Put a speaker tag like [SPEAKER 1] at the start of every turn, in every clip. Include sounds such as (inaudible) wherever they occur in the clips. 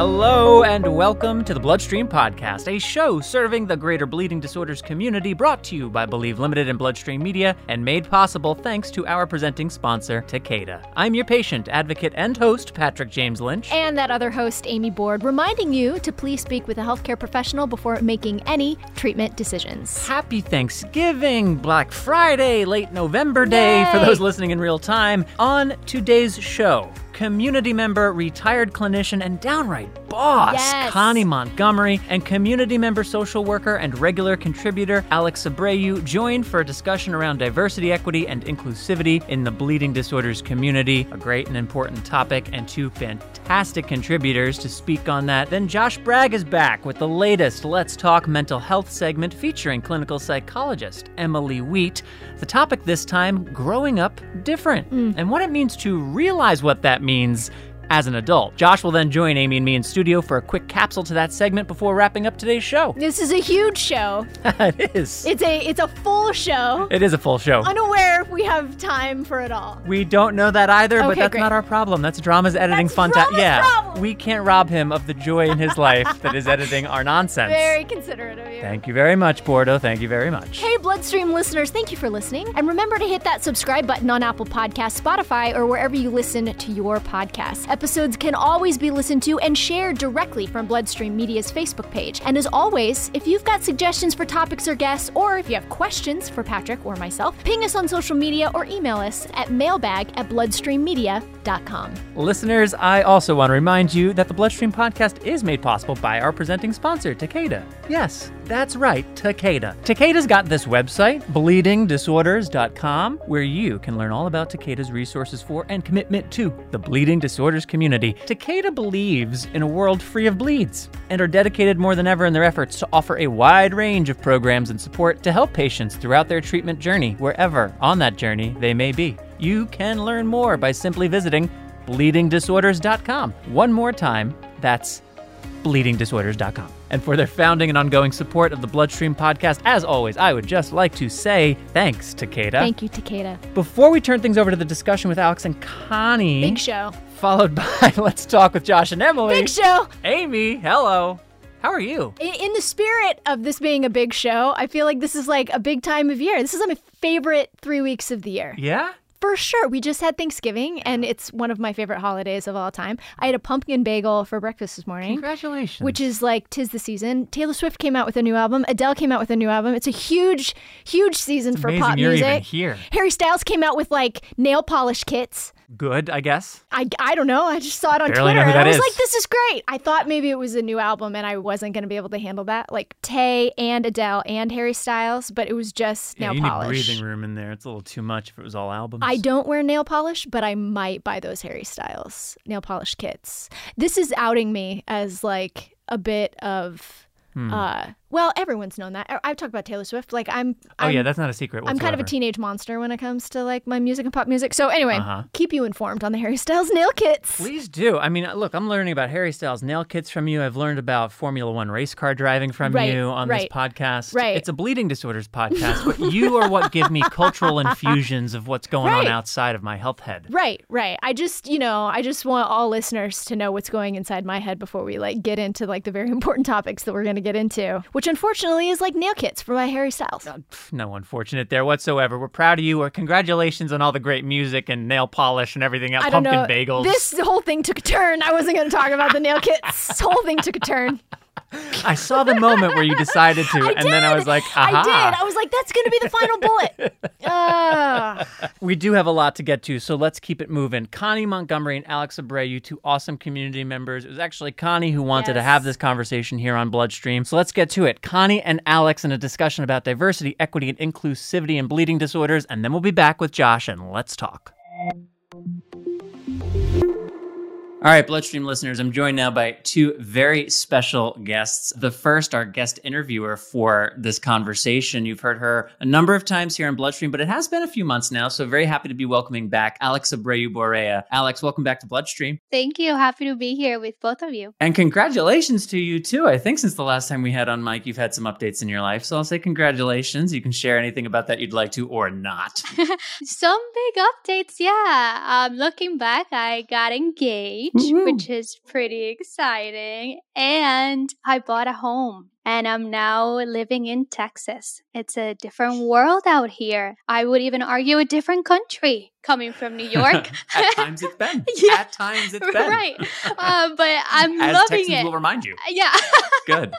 [SPEAKER 1] Hello and welcome to the Bloodstream Podcast, a show serving the greater bleeding disorders community brought to you by Believe Limited and Bloodstream Media and made possible thanks to our presenting sponsor, Takeda. I'm your patient, advocate, and host, Patrick James Lynch.
[SPEAKER 2] And that other host, Amy Board, reminding you to please speak with a healthcare professional before making any treatment decisions.
[SPEAKER 1] Happy Thanksgiving, Black Friday, late November Day for those listening in real time. On today's show, community member, retired clinician, and downright boss
[SPEAKER 2] Yes.
[SPEAKER 1] Connie Montgomery, and community member, social worker, and regular contributor Alex Abreu joined for a discussion around diversity, equity, and inclusivity in the bleeding disorders community. A great and important topic, and two fantastic contributors to speak on that. Then Josh Bragg is back with the latest Let's Talk Mental Health segment featuring clinical psychologist Emily Wheat. The topic this time growing up different mm. and what it means to realize what that means as an adult. Josh will then join Amy and me in studio for a quick capsule to that segment before wrapping up today's show. (laughs)
[SPEAKER 2] This is a huge show.
[SPEAKER 1] it is.
[SPEAKER 2] It's a it's a full show.
[SPEAKER 1] It is a full show.
[SPEAKER 2] Unaware if we have time for it all.
[SPEAKER 1] We don't know that either, but that's
[SPEAKER 2] great.
[SPEAKER 1] not our problem. That's drama's editing
[SPEAKER 2] That's
[SPEAKER 1] fun time. Yeah,
[SPEAKER 2] problem.
[SPEAKER 1] we can't rob him of the joy in his life that is editing our nonsense.
[SPEAKER 2] Very considerate of you.
[SPEAKER 1] Thank you very much, Bordeaux. Thank you very much.
[SPEAKER 2] Hey, Bloodstream listeners, thank you for listening. And remember to hit that subscribe button on Apple Podcasts, Spotify, or wherever you listen to your podcasts. Episodes can always be listened to and shared directly from Bloodstream Media's Facebook page. And as always, if you've got suggestions for topics or guests, or if you have questions for Patrick or myself, ping us on social media or email us at mailbag at bloodstreammedia.com.
[SPEAKER 1] Listeners, I also want to remind you that the Bloodstream Podcast is made possible by our presenting sponsor, Takeda. Yes, that's right, Takeda. Takeda's got this website, bleedingdisorders.com, where you can learn all about Takeda's resources for and commitment to the bleeding disorders community. Takeda believes in a world free of bleeds and are dedicated more than ever in their efforts to offer a wide range of programs and support to help patients throughout their treatment journey, wherever on that journey they may be. You can learn more by simply visiting bleedingdisorders.com. One more time, that's bleedingdisorders.com. And for their founding and ongoing support of the Bloodstream podcast, as always, I would just like to say thanks to Kata.
[SPEAKER 2] Thank you, Takeda.
[SPEAKER 1] Before we turn things over to the discussion with Alex and Connie,
[SPEAKER 2] Big show.
[SPEAKER 1] Followed (laughs) by Let's Talk with Josh and Emily.
[SPEAKER 2] Big show.
[SPEAKER 1] Amy, hello. How are you?
[SPEAKER 2] In, in the spirit of this being a big show, I feel like this is like a big time of year. This is my favorite three weeks of the year.
[SPEAKER 1] Yeah?
[SPEAKER 2] For sure. We just had Thanksgiving, and it's one of my favorite holidays of all time. I had a pumpkin bagel for breakfast this morning.
[SPEAKER 1] Congratulations.
[SPEAKER 2] Which is like tis the season. Taylor Swift came out with a new album. Adele came out with a new album. It's a huge, huge season for
[SPEAKER 1] amazing
[SPEAKER 2] pop
[SPEAKER 1] you're
[SPEAKER 2] music.
[SPEAKER 1] even here.
[SPEAKER 2] Harry Styles came out with like nail polish kits.
[SPEAKER 1] Good, I guess.
[SPEAKER 2] I, I don't know. I just saw it on
[SPEAKER 1] Barely
[SPEAKER 2] Twitter and I was
[SPEAKER 1] is.
[SPEAKER 2] like, this is great. I thought maybe it was a new album and I wasn't going to be able to handle that. Like Tay and Adele and Harry Styles, but it was just
[SPEAKER 1] Yeah,
[SPEAKER 2] nail
[SPEAKER 1] you
[SPEAKER 2] polish.
[SPEAKER 1] need breathing room in there. It's a little too much if it was all albums.
[SPEAKER 2] I don't wear nail polish, but I might buy those Harry Styles nail polish kits. This is outing me as like a bit of
[SPEAKER 1] Hmm.
[SPEAKER 2] uh well, everyone's known that. I- I've talked about Taylor Swift. Like I'm
[SPEAKER 1] Oh,
[SPEAKER 2] I'm,
[SPEAKER 1] yeah, that's not a secret
[SPEAKER 2] I'm kind of a teenage monster when it comes to like my music and pop music. So anyway,
[SPEAKER 1] Uh-huh.
[SPEAKER 2] keep you informed on the Harry Styles nail kits.
[SPEAKER 1] Please do. I mean, look, I'm learning about Harry Styles nail kits from you. I've learned about Formula One race car driving from
[SPEAKER 2] Right,
[SPEAKER 1] you on
[SPEAKER 2] right,
[SPEAKER 1] this podcast.
[SPEAKER 2] right.
[SPEAKER 1] It's a bleeding disorders (laughs) podcast, but you are what give me cultural infusions of what's going on outside of my health head.
[SPEAKER 2] Right, right. I just, you know, I just want all listeners to know what's going inside my head before we like get into like the very (laughs) important topics that we're going to get into, which unfortunately is like nail kits for my Harry Styles.
[SPEAKER 1] Uh, pff, No unfortunate there whatsoever. We're proud of you. Or congratulations on all the great music and nail polish and everything else.
[SPEAKER 2] I don't
[SPEAKER 1] Pumpkin
[SPEAKER 2] know.
[SPEAKER 1] bagels.
[SPEAKER 2] This whole thing took a turn. I wasn't going to talk about the nail kits. This whole thing took a turn.
[SPEAKER 1] I saw the moment where you decided to, (laughs) and then I was like, aha.
[SPEAKER 2] I did. I was like, that's going to be the final bullet. (laughs) Ah.
[SPEAKER 1] We do have a lot to get to, so let's keep it moving. Connie Montgomery and Alex Abreu, two awesome community members. It was actually Connie who wanted to have this conversation here on Bloodstream. So let's get to it. Connie and Alex in a discussion about diversity, equity, and inclusivity in bleeding disorders, and then we'll be back with Josh and let's talk. All right, Bloodstream listeners, I'm joined now by two very special guests. The first, our guest interviewer for this conversation. You've heard her a number of times here on Bloodstream, but it has been a few months now, so very happy to be welcoming back Alex Abreu Boria. Alex, welcome back to Bloodstream.
[SPEAKER 3] Thank you. Happy to be here with both of you.
[SPEAKER 1] And congratulations to you, too. I think since the last time we had on mic, you've had some updates in your life, so I'll say congratulations. You can share anything about that you'd like to or not. (laughs)
[SPEAKER 3] Some big updates, yeah. Um, looking back, I got engaged. Beach, Woo-hoo. which is pretty exciting. And I bought a home and I'm now living in Texas. It's a different world out here. I would even argue a different country coming from New (laughs) York.
[SPEAKER 1] At (laughs) times it's been. (laughs) yeah. At times it's been.
[SPEAKER 3] Right. Uh, but I'm
[SPEAKER 1] As
[SPEAKER 3] loving
[SPEAKER 1] Texans
[SPEAKER 3] it.
[SPEAKER 1] will remind you.
[SPEAKER 3] Yeah.
[SPEAKER 1] Good.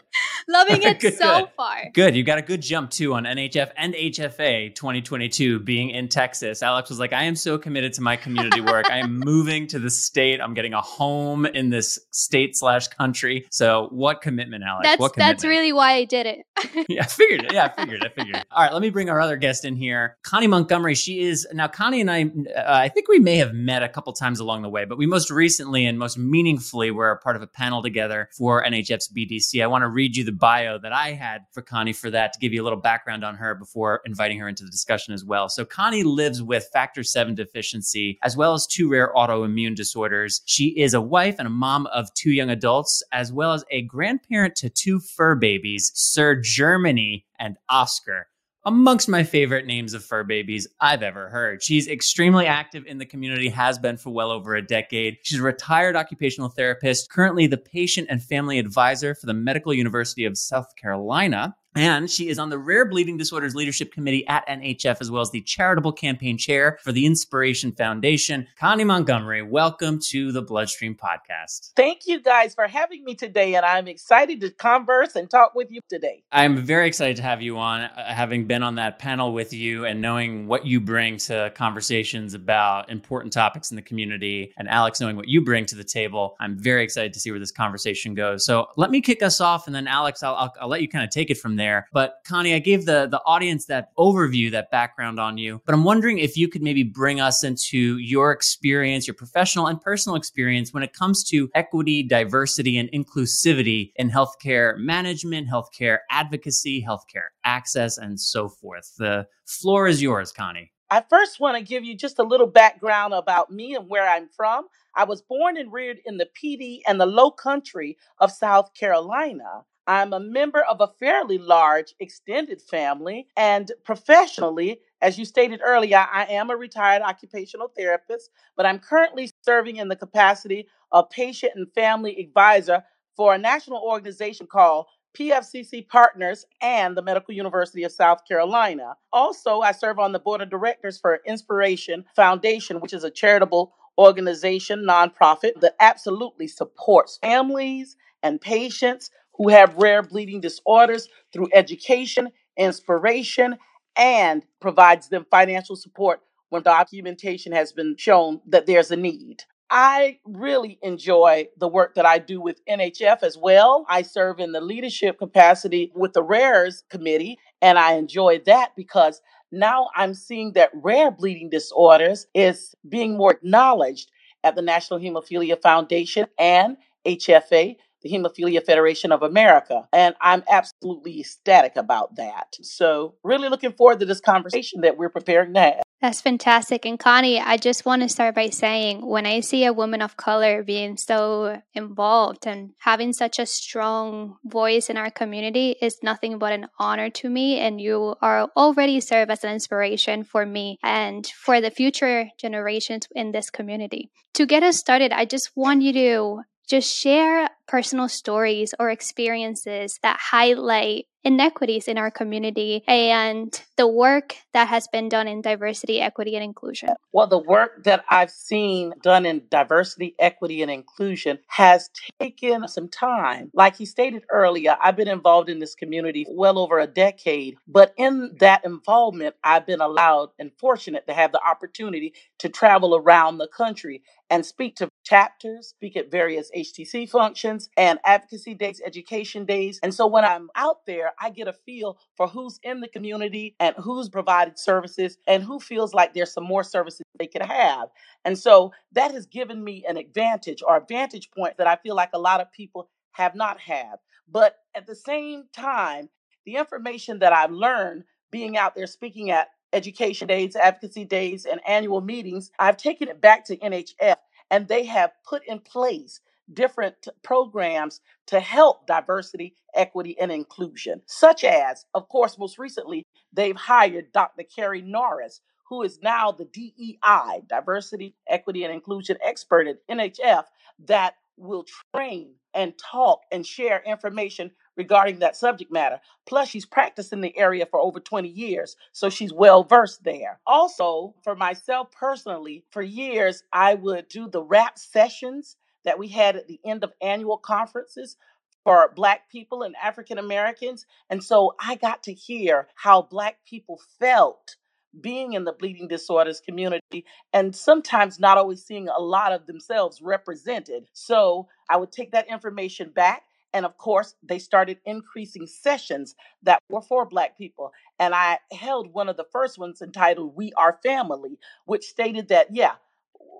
[SPEAKER 3] loving it good, so
[SPEAKER 1] good.
[SPEAKER 3] far.
[SPEAKER 1] Good. You got a good jump too on NHF and HFA 2022 being in Texas. Alex was like, I am so committed to my community work. I am moving to the state. I'm getting a home in this state slash country. So what commitment, Alex?
[SPEAKER 3] That's
[SPEAKER 1] what commitment?
[SPEAKER 3] that's really why I did it. (laughs)
[SPEAKER 1] yeah, I figured it. Yeah, I figured. It. I figured. All right, let me bring our other guest in here, Connie Montgomery. She is now Connie and I. Uh, I think we may have met a couple times along the way, but we most recently and most meaningfully were part of a panel together for NHF's BDC. I want to read you the bio that I had for Connie for that to give you a little background on her before inviting her into the discussion as well. So Connie lives with factor seven deficiency as well as two rare autoimmune disorders. She is a wife and a mom of two young adults, as well as a grandparent to two fur babies, Sir Germany and Oscar amongst my favorite names of fur babies I've ever heard. She's extremely active in the community, has been for well over a decade. She's a retired occupational therapist, currently the patient and family advisor for the Medical University of South Carolina. And she is on the Rare Bleeding Disorders Leadership Committee at NHF, as well as the charitable campaign chair for the Inspiration Foundation. Connie Montgomery, welcome to the Bloodstream Podcast.
[SPEAKER 4] Thank you guys for having me today, and I'm excited to converse and talk with you today.
[SPEAKER 1] I'm very excited to have you on, uh, having been on that panel with you and knowing what you bring to conversations about important topics in the community, and Alex knowing what you bring to the table. I'm very excited to see where this conversation goes. So let me kick us off, and then Alex, I'll, I'll, I'll let you kind of take it from there there. But Connie, I gave the the audience that overview, that background on you. But I'm wondering if you could maybe bring us into your experience, your professional and personal experience when it comes to equity, diversity, and inclusivity in healthcare management, healthcare advocacy, healthcare access, and so forth. The floor is yours, Connie.
[SPEAKER 4] I first want to give you just a little background about me and where I'm from. I was born and reared in the Pee Dee and the low country of South Carolina. I'm a member of a fairly large extended family, and professionally, as you stated earlier, I am a retired occupational therapist, but I'm currently serving in the capacity of patient and family advisor for a national organization called PFCC Partners and the Medical University of South Carolina. Also, I serve on the board of directors for Inspiration Foundation, which is a charitable organization, nonprofit that absolutely supports families and patients who have rare bleeding disorders through education, inspiration, and provides them financial support when documentation has been shown that there's a need. I really enjoy the work that I do with NHF as well. I serve in the leadership capacity with the Rares Committee, and I enjoy that because now I'm seeing that rare bleeding disorders is being more acknowledged at the National Hemophilia Foundation and HFA the Hemophilia Federation of America. And I'm absolutely ecstatic about that. So, really looking forward to this conversation that we're preparing to have.
[SPEAKER 3] That's fantastic. And Connie, I just want to start by saying when I see a woman of color being so involved and having such a strong voice in our community is nothing but an honor to me. And you are already serve as an inspiration for me and for the future generations in this community. To get us started, I just want you to just share personal stories or experiences that highlight inequities in our community and the work that has been done in diversity, equity, and inclusion?
[SPEAKER 4] Well, the work that I've seen done in diversity, equity, and inclusion has taken some time. Like he stated earlier, I've been involved in this community well over a decade, but in that involvement, I've been allowed and fortunate to have the opportunity to travel around the country and speak to chapters, speak at various HTC functions and advocacy days, education days. And so when I'm out there, I get a feel for who's in the community and who's provided services and who feels like there's some more services they could have. And so that has given me an advantage or a vantage point that I feel like a lot of people have not had. But at the same time, the information that I've learned being out there speaking at education days, advocacy days, and annual meetings, I've taken it back to NHF and they have put in place different programs to help diversity, equity, and inclusion, such as, of course, most recently, they've hired Dr. Keri Norris, who is now the DEI, diversity, equity, and inclusion expert at NHF, that will train and talk and share information regarding that subject matter. Plus, she's practiced in the area for over 20 years, so she's well versed there. Also, for myself personally, for years, I would do the rap sessions that we had at the end of annual conferences for Black people and African Americans. And so I got to hear how Black people felt being in the bleeding disorders community and sometimes not always seeing a lot of themselves represented. So I would take that information back. And of course, they started increasing sessions that were for Black people. And I held one of the first ones entitled We Are Family, which stated that, yeah,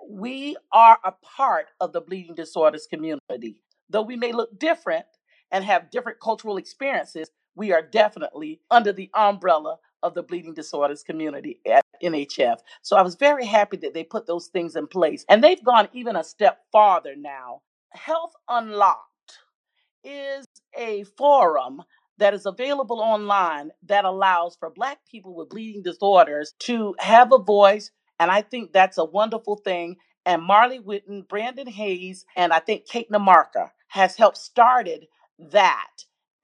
[SPEAKER 4] we are a part of the bleeding disorders community. Though we may look different and have different cultural experiences, we are definitely under the umbrella of the bleeding disorders community at NHF. So I was very happy that they put those things in place. And they've gone even a step farther now. Health Unlocked is a forum that is available online that allows for Black people with bleeding disorders to have a voice. And I think that's a wonderful thing. And Marley Witten, Brandon Hayes, and I think Kate Nammacher has helped started that.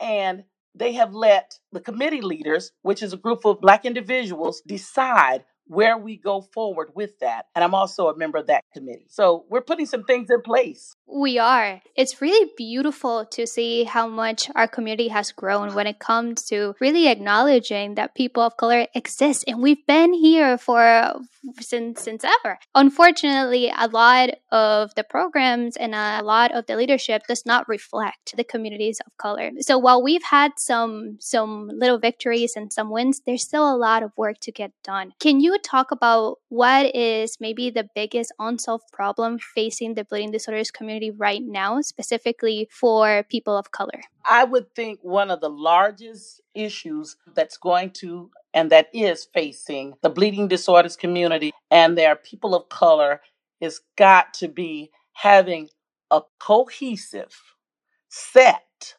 [SPEAKER 4] And they have let the committee leaders, which is a group of Black individuals, decide where we go forward with that. And I'm also a member of that committee. So we're putting some things in place.
[SPEAKER 3] We are. It's really beautiful to see how much our community has grown when it comes to really acknowledging that people of color exist and we've been here for since since ever. Unfortunately, a lot of the programs and a lot of the leadership does not reflect the communities of color. So while we've had some some little victories and some wins, there's still a lot of work to get done. Can you talk about what is maybe the biggest unsolved problem facing the bleeding disorders community community right now, specifically for people of color?
[SPEAKER 4] I would think one of the largest issues that's going to and that is facing the bleeding disorders community and their people of color is got to be having a cohesive set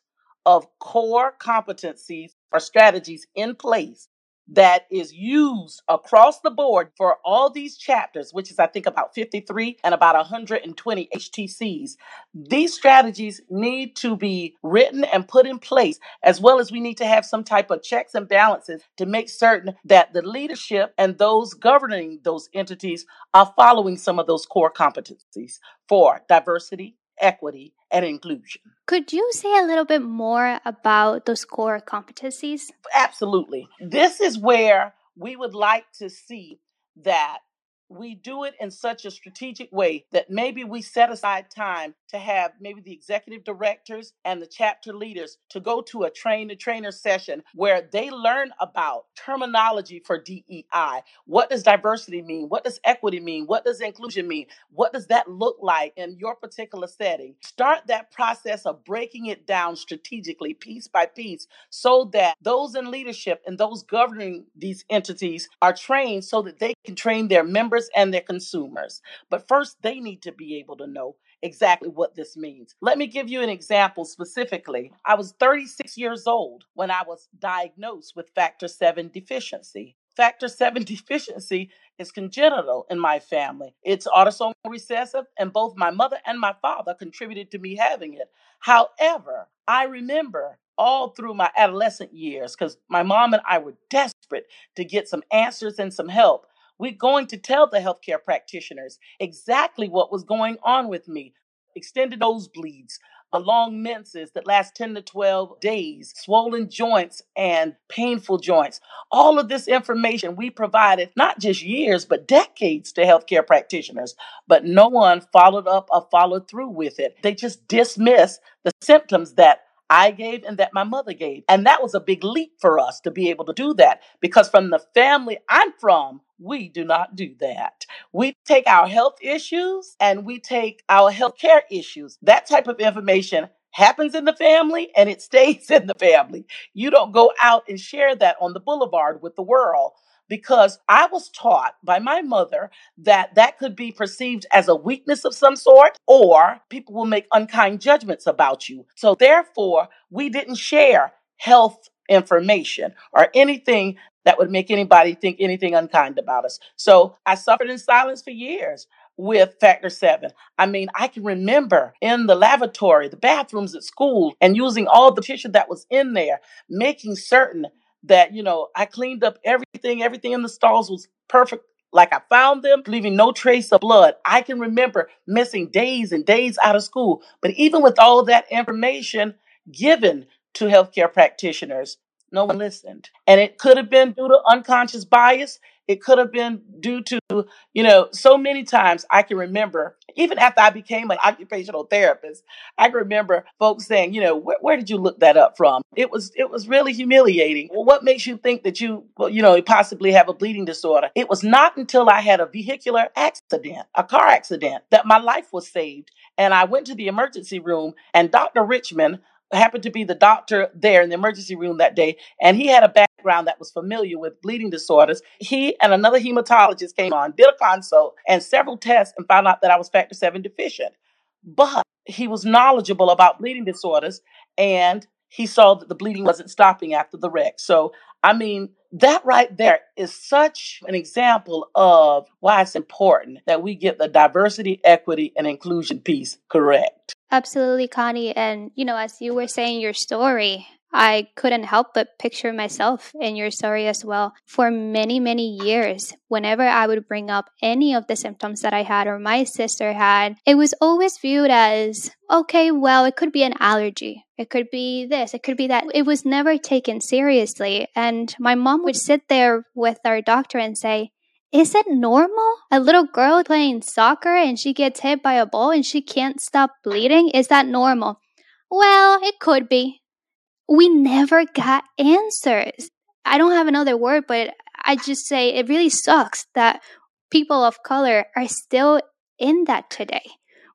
[SPEAKER 4] of core competencies or strategies in place that is used across the board for all these chapters, which is, I think, about 53 and about 120 HTCs. These strategies need to be written and put in place, as well as we need to have some type of checks and balances to make certain that the leadership and those governing those entities are following some of those core competencies for diversity, equity, and inclusion.
[SPEAKER 3] Could you say a little bit more about those core competencies?
[SPEAKER 4] Absolutely. This is where we would like to see that we do it in such a strategic way that maybe we set aside time to have maybe the executive directors and the chapter leaders to go to a train the trainer session where they learn about terminology for DEI. What does diversity mean? What does equity mean? What does inclusion mean? What does that look like in your particular setting? Start that process of breaking it down strategically, piece by piece, so that those in leadership and those governing these entities are trained so that they can train their members and their consumers. But first, they need to be able to know exactly what this means. Let me give you an example specifically. I was 36 years old when I was diagnosed with factor 7 deficiency. Factor 7 (laughs) deficiency is congenital in my family. It's autosomal recessive, and both my mother and my father contributed to me having it. However, I remember all through my adolescent years because my mom and I were desperate to get some answers and some help. We're going to tell the healthcare practitioners exactly what was going on with me extended nosebleeds, long menses that last 10 to 12 days, swollen joints, and painful joints. All of this information we provided not just years, but decades to healthcare practitioners, but no one followed up or followed through with it. They just dismissed the symptoms that I gave and that my mother gave. And that was a big leap for us to be able to do that because from the family I'm from, we do not do that. We take our health issues and we take our health care issues. That type of information happens in the family and it (laughs) stays in the family. You don't go out and share that on the boulevard with the world because I was taught by my mother that that could be perceived as a weakness of some sort, or people will make unkind judgments about you. So, therefore, we didn't share health information or anything that would make anybody think anything unkind about us. So, I suffered in silence for years. with factor seven. I mean, I can remember in the lavatory, the bathrooms at school, and using all the tissue that was in there, making certain that, you know, I cleaned up everything, everything in the stalls was perfect. Like I found them, leaving no trace of blood. I can remember missing days and days out of school. But even with all that information given to healthcare practitioners, no one listened. And it could have been due to unconscious bias. It could have been due to, you know, so many times I can remember, even after I became an occupational therapist, I can remember folks saying, you know, where, where did you look that up from? It was it was really humiliating. Well, what makes you think that you, well, you know, possibly have a bleeding disorder? It was not until I had a vehicular accident, a car accident, that my life was saved. And I went to the emergency room, and Dr. Richmond, happened to be the doctor there in the emergency room that day, and he had a background that was familiar with bleeding disorders. He and another hematologist came on, did a consult and several tests, and found out that I was factor seven deficient. But he was knowledgeable about bleeding disorders, and he saw that the bleeding wasn't stopping after the wreck. So, I mean, that right there is such an example of why it's important that we get the diversity, equity, and inclusion piece correct.
[SPEAKER 3] Absolutely, Connie. And, you know, as you were saying your story, I couldn't help but picture myself in your story as well. For many, many years, whenever I would bring up any of the symptoms that I had or my sister had, it was always viewed as, okay, well, it could be an allergy. It could be this, it could be that. It was never taken seriously. And my mom would sit there with our doctor and say, is it normal? A little girl playing soccer and she gets hit by a ball and she can't stop bleeding? Is that normal? Well, it could be. We never got answers. I don't have another word, but I just say it really sucks that people of color are still in that today.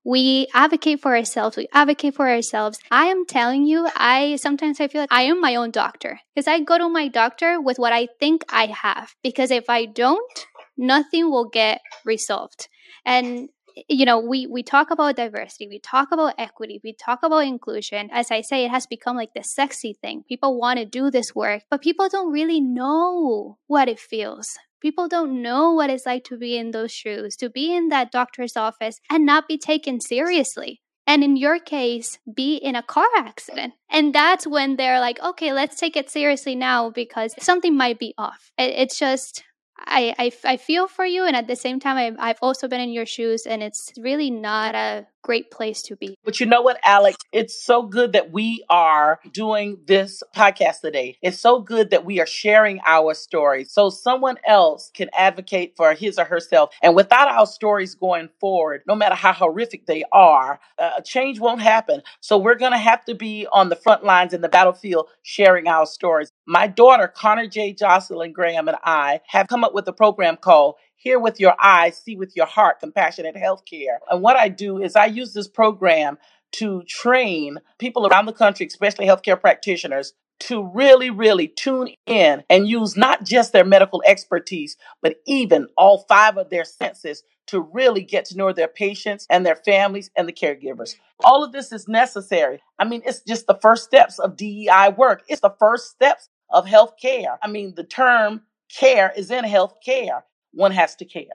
[SPEAKER 3] We advocate for ourselves. We advocate for ourselves. I am telling you, I sometimes I feel like I am my own doctor because I go to my doctor with what I think I have. Because if I don't, nothing will get resolved. And you know we we talk about diversity we talk about equity we talk about inclusion. As i say it has become like the sexy thing. People want to do this work but people don't really know what it feels. People don't know what it's like to be in those shoes to be in that doctor's office and not be taken seriously. And in your case be in a car accident. And that's when they're like okay let's take it seriously now because something might be off. It's just I, I, I feel for you, and at the same time, I, I've also been in your shoes, and it's really not a great place to be.
[SPEAKER 4] But you know what, Alex? It's so good that we are doing this podcast today. It's so good that we are sharing our stories so someone else can advocate for his or herself. And without our stories going forward, no matter how horrific they are, uh, change won't happen. So we're going to have to be on the front lines in the battlefield sharing our stories. My daughter, Connor J. Jocelyn Graham, and I have come up with a program called Hear with Your Eyes, See with Your Heart Compassionate Healthcare. And what I do is I use this program to train people around the country, especially healthcare practitioners, to really, really tune in and use not just their medical expertise, but even all five of their senses to really get to know their patients and their families and the caregivers. All of this is necessary. I mean, it's just the first steps of DEI work. It's the first steps of health care. I mean, the term care is in health care. One has to care.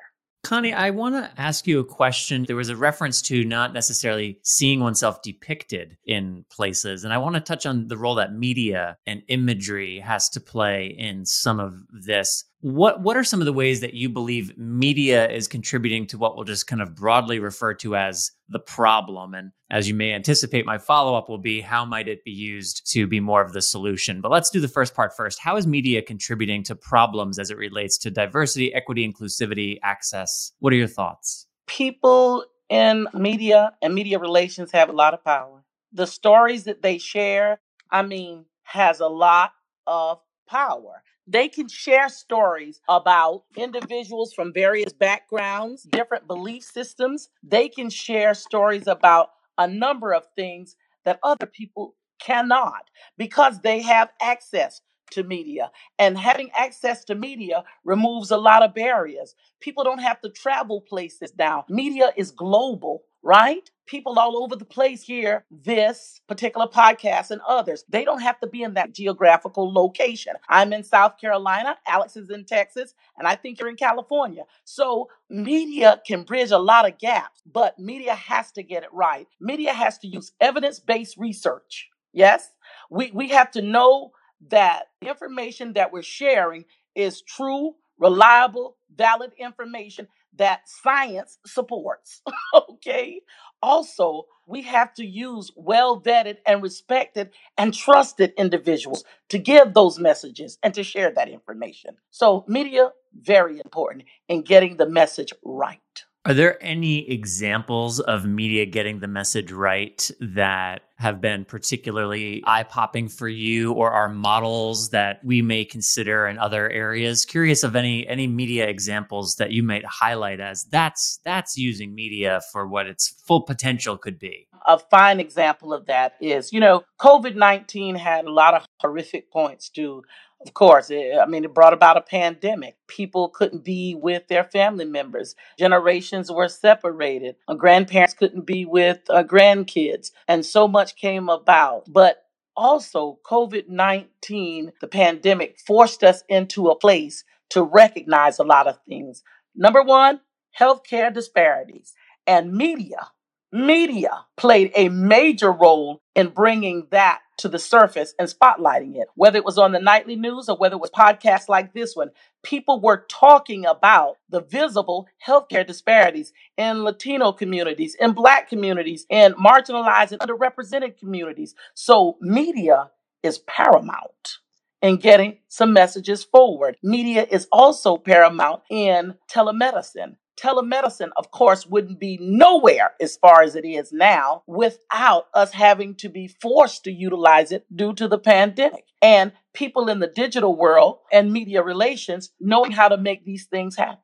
[SPEAKER 1] Connie, I want to ask you a question. There was a reference to not necessarily seeing oneself depicted in places. And I want to touch on the role that media and imagery has to play in some of this. What what are some of the ways that you believe media is contributing to what we'll just kind of broadly refer to as the problem? And as you may anticipate, my follow up will be how might it be used to be more of the solution? But let's do the first part first. How is media contributing to problems as it relates to diversity, equity, inclusivity, access? What are your thoughts?
[SPEAKER 4] People in media and media relations have a lot of power. The stories that they share, I mean, has a lot of power. They can share stories about individuals from various backgrounds, different belief systems. They can share stories about a number of things that other people cannot because they have access to media. And having access to media removes a lot of barriers. People don't have to travel places now. Media is global, right? People all over the place hear this particular podcast and others. They don't have to be in that geographical location. I'm in South Carolina, Alex is in Texas, and I think you're in California. So media can bridge a lot of gaps, but media has to get it right. Media has to use evidence based research. Yes, we, we have to know that the information that we're sharing is true, reliable, valid information that science supports. (laughs) okay. Also, we have to use well vetted and respected and trusted individuals to give those messages and to share that information. So, media, very important in getting the message right.
[SPEAKER 1] Are there any examples of media getting the message right that have been particularly eye popping for you or are models that we may consider in other areas? Curious of any any media examples that you might highlight as that's that's using media for what its full potential could be.
[SPEAKER 4] A fine example of that is, you know, COVID 19 had a lot of horrific points to of course, it, I mean, it brought about a pandemic. People couldn't be with their family members. Generations were separated. Grandparents couldn't be with uh, grandkids. And so much came about. But also, COVID 19, the pandemic, forced us into a place to recognize a lot of things. Number one, healthcare disparities. And media, media played a major role in bringing that to the surface and spotlighting it. Whether it was on the nightly news or whether it was podcasts like this one, people were talking about the visible healthcare disparities in Latino communities, in Black communities, in marginalized and underrepresented communities. So, media is paramount in getting some messages forward. Media is also paramount in telemedicine telemedicine, of course, wouldn't be nowhere as far as it is now without us having to be forced to utilize it due to the pandemic. And people in the digital world and media relations knowing how to make these things happen.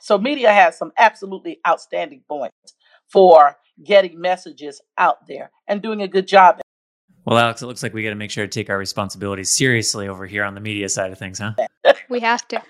[SPEAKER 4] So, media has some absolutely outstanding points for getting messages out there and doing a good job.
[SPEAKER 1] Well, Alex, it looks like we got to make sure to take our responsibilities seriously over here on the media side of things, huh?
[SPEAKER 3] we have to.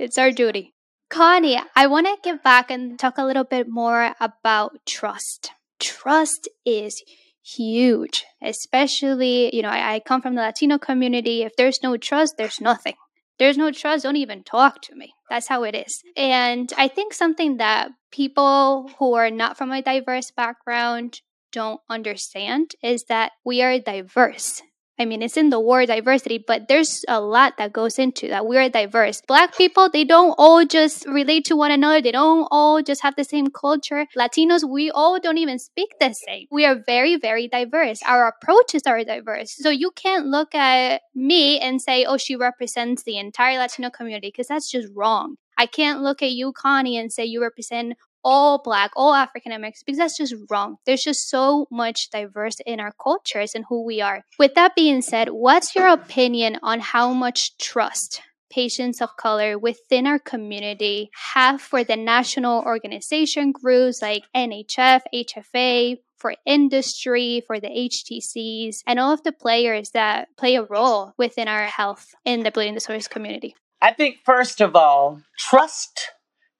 [SPEAKER 3] It's our duty. Connie, I want to get back and talk a little bit more about trust. Trust is huge, especially, you know, I, I, come from the Latino community. If there's no trust, there's nothing. There's no trust, don't even talk to me. That's how it is. And I think something that people who are not from a diverse background don't understand is that we are diverse. I mean, it's in the word diversity, but there's a lot that goes into that. We're diverse. Black people, they don't all just relate to one another. They don't all just have the same culture. Latinos, we all don't even speak the same. We are very, very diverse. Our approaches are diverse. So you can't look at me and say, oh, she represents the entire Latino community, because that's just wrong. I can't look at you, Connie, and say you represent all black, all African Americans, because that's just wrong. There's just so much diverse in our cultures and who we are. With that being said, what's your opinion on how much trust patients of color within our community have for the national organization groups like NHF, HFA, for industry, for the HTCs, and all of the players that play a role within our health in the bleeding disorders community?
[SPEAKER 4] I think, first of all, trust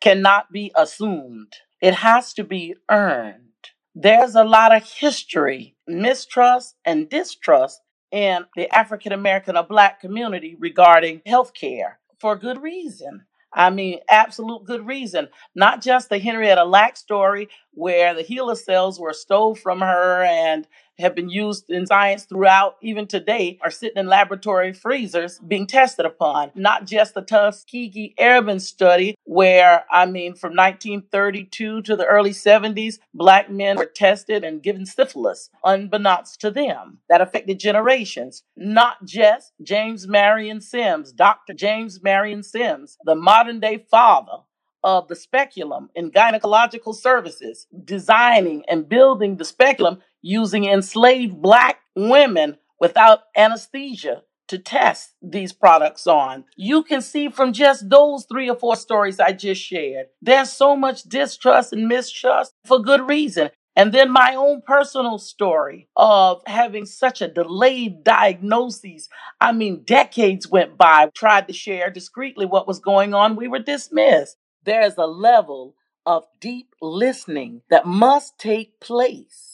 [SPEAKER 4] cannot be assumed, it has to be earned. There's a lot of history, mistrust, and distrust in the African American or Black community regarding healthcare for good reason. I mean, absolute good reason. Not just the Henrietta Lacks story where the HeLa cells were stole from her and have been used in science throughout, even today, are sitting in laboratory freezers being tested upon. Not just the Tuskegee Airmen study, where, I mean, from 1932 to the early 70s, black men were tested and given syphilis, unbeknownst to them. That affected generations. Not just James Marion Sims, Dr. James Marion Sims, the modern day father of the speculum in gynecological services, designing and building the speculum using enslaved black women without anesthesia to test these products on. You can see from just those three or four stories I just shared, there's so much distrust and mistrust for good reason. And then my own personal story of having such a delayed diagnosis. I mean, decades went by, tried to share discreetly what was going on. We were dismissed. There's a level of deep listening that must take place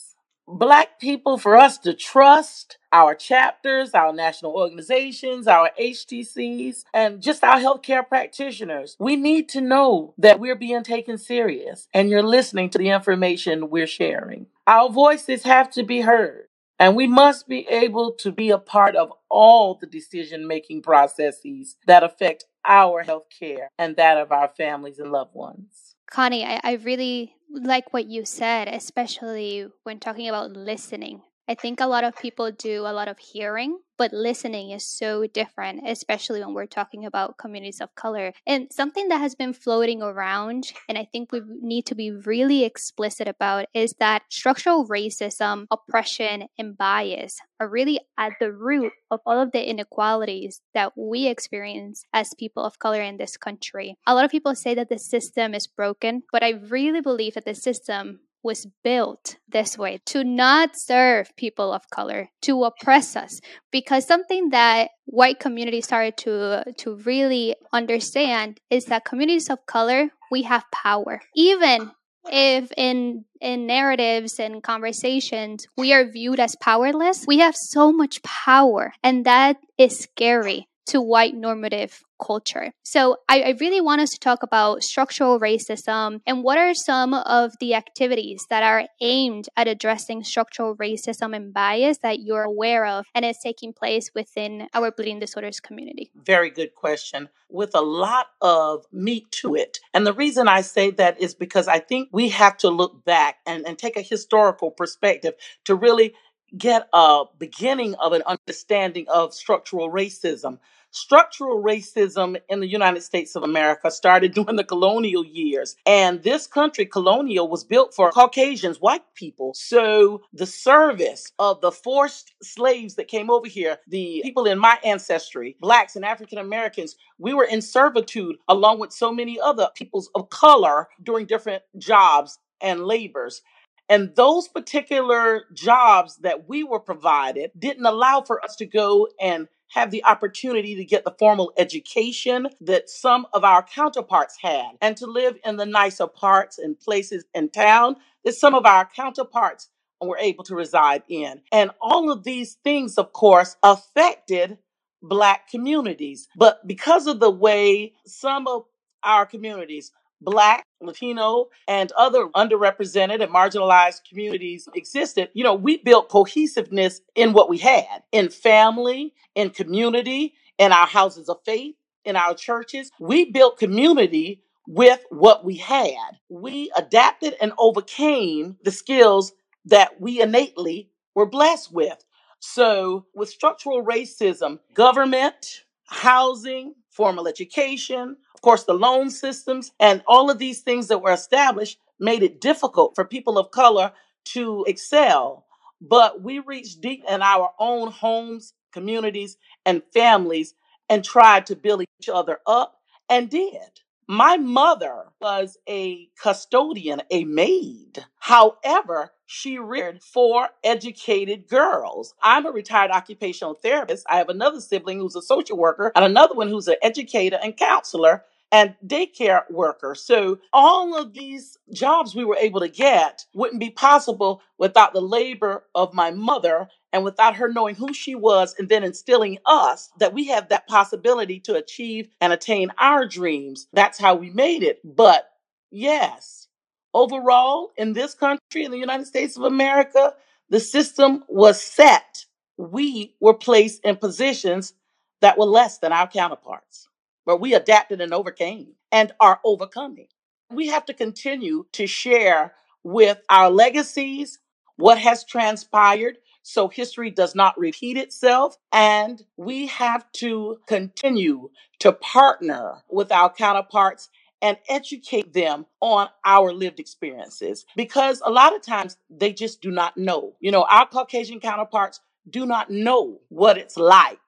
[SPEAKER 4] Black people, for us to trust our chapters, our national organizations, our HTCs, and just our healthcare practitioners, we need to know that we're being taken serious and you're listening to the information we're sharing. Our voices have to be heard. And we must be able to be a part of all the decision making processes that affect our health care and that of our families and loved ones.
[SPEAKER 3] Connie, I, I really like what you said, especially when talking about listening. I think a lot of people do a lot of hearing but listening is so different, especially when we're talking about communities of color. And something that has been floating around, and I think we need to be really explicit about, is that structural racism, oppression, and bias are really at the root of all of the inequalities that we experience as people of color in this country. A lot of people say that the system is broken, but I really believe that the system was built this way to not serve people of color, to oppress us. Because something that white communities started to to really understand is that communities of color we have power. Even if in in narratives and conversations we are viewed as powerless, we have so much power and that is scary to white normative culture. So I, I, really want us to talk about structural racism and what are some of the activities that are aimed at addressing structural racism and bias that you're aware of and is taking place within our bleeding disorders community.
[SPEAKER 4] Very good question with a lot of meat to it. And the reason I say that is because I think we have to look back and, and take a historical perspective to really get a beginning of an understanding of structural racism. Structural racism in the United States of America started (laughs) during the colonial years. And this country, colonial, was built for Caucasians, white people. So the service of the forced slaves that came over here, the people in my ancestry, blacks and African Americans, we were in servitude along with so many other peoples of color doing different jobs and labors. And those particular jobs that we were provided didn't allow for us to go and have the opportunity to get the formal education that some of our counterparts had and to live in the nicer parts and places in town that some of our counterparts were able to reside in. And all of these things, of course, affected Black communities. But because of the way some of our communities Black, Latino, and other underrepresented and marginalized communities existed, you know, we built cohesiveness in what we had in family, in community, in our houses of faith, in our churches. We built community with what we had. We adapted and overcame the skills that we innately were blessed with. So, with structural racism, government, housing, formal education, of course, the loan systems and all of these things that were established made it difficult for people of color to excel. But we reached deep in our own homes, communities, and families and tried to build each other up and did. My mother was a custodian, a maid. However, she reared four educated girls. I'm a retired occupational therapist. I have another sibling who's a social worker and another one who's an educator and counselor and daycare worker. So all of these jobs we were able to get wouldn't be possible without the labor of my mother and without her knowing who she was and then instilling us that we have that possibility to achieve and attain our dreams. That's how we made it. But yes, overall in this country, in the United States of America, the system was set. We were placed in positions that were less than our counterparts but we adapted and overcame and are overcoming. We have to continue to share with our legacies what has transpired so history does not repeat itself. And we have to continue to partner with our counterparts and educate them on our lived experiences because a lot of times they just do not know. You know, our Caucasian counterparts do not know what it's like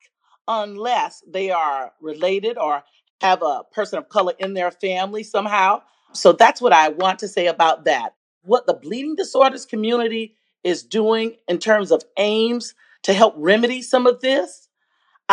[SPEAKER 4] unless they are related or have a person of color in their family somehow. So that's what I want to say about that. what the bleeding disorders community is doing in terms of aims to help remedy some of this,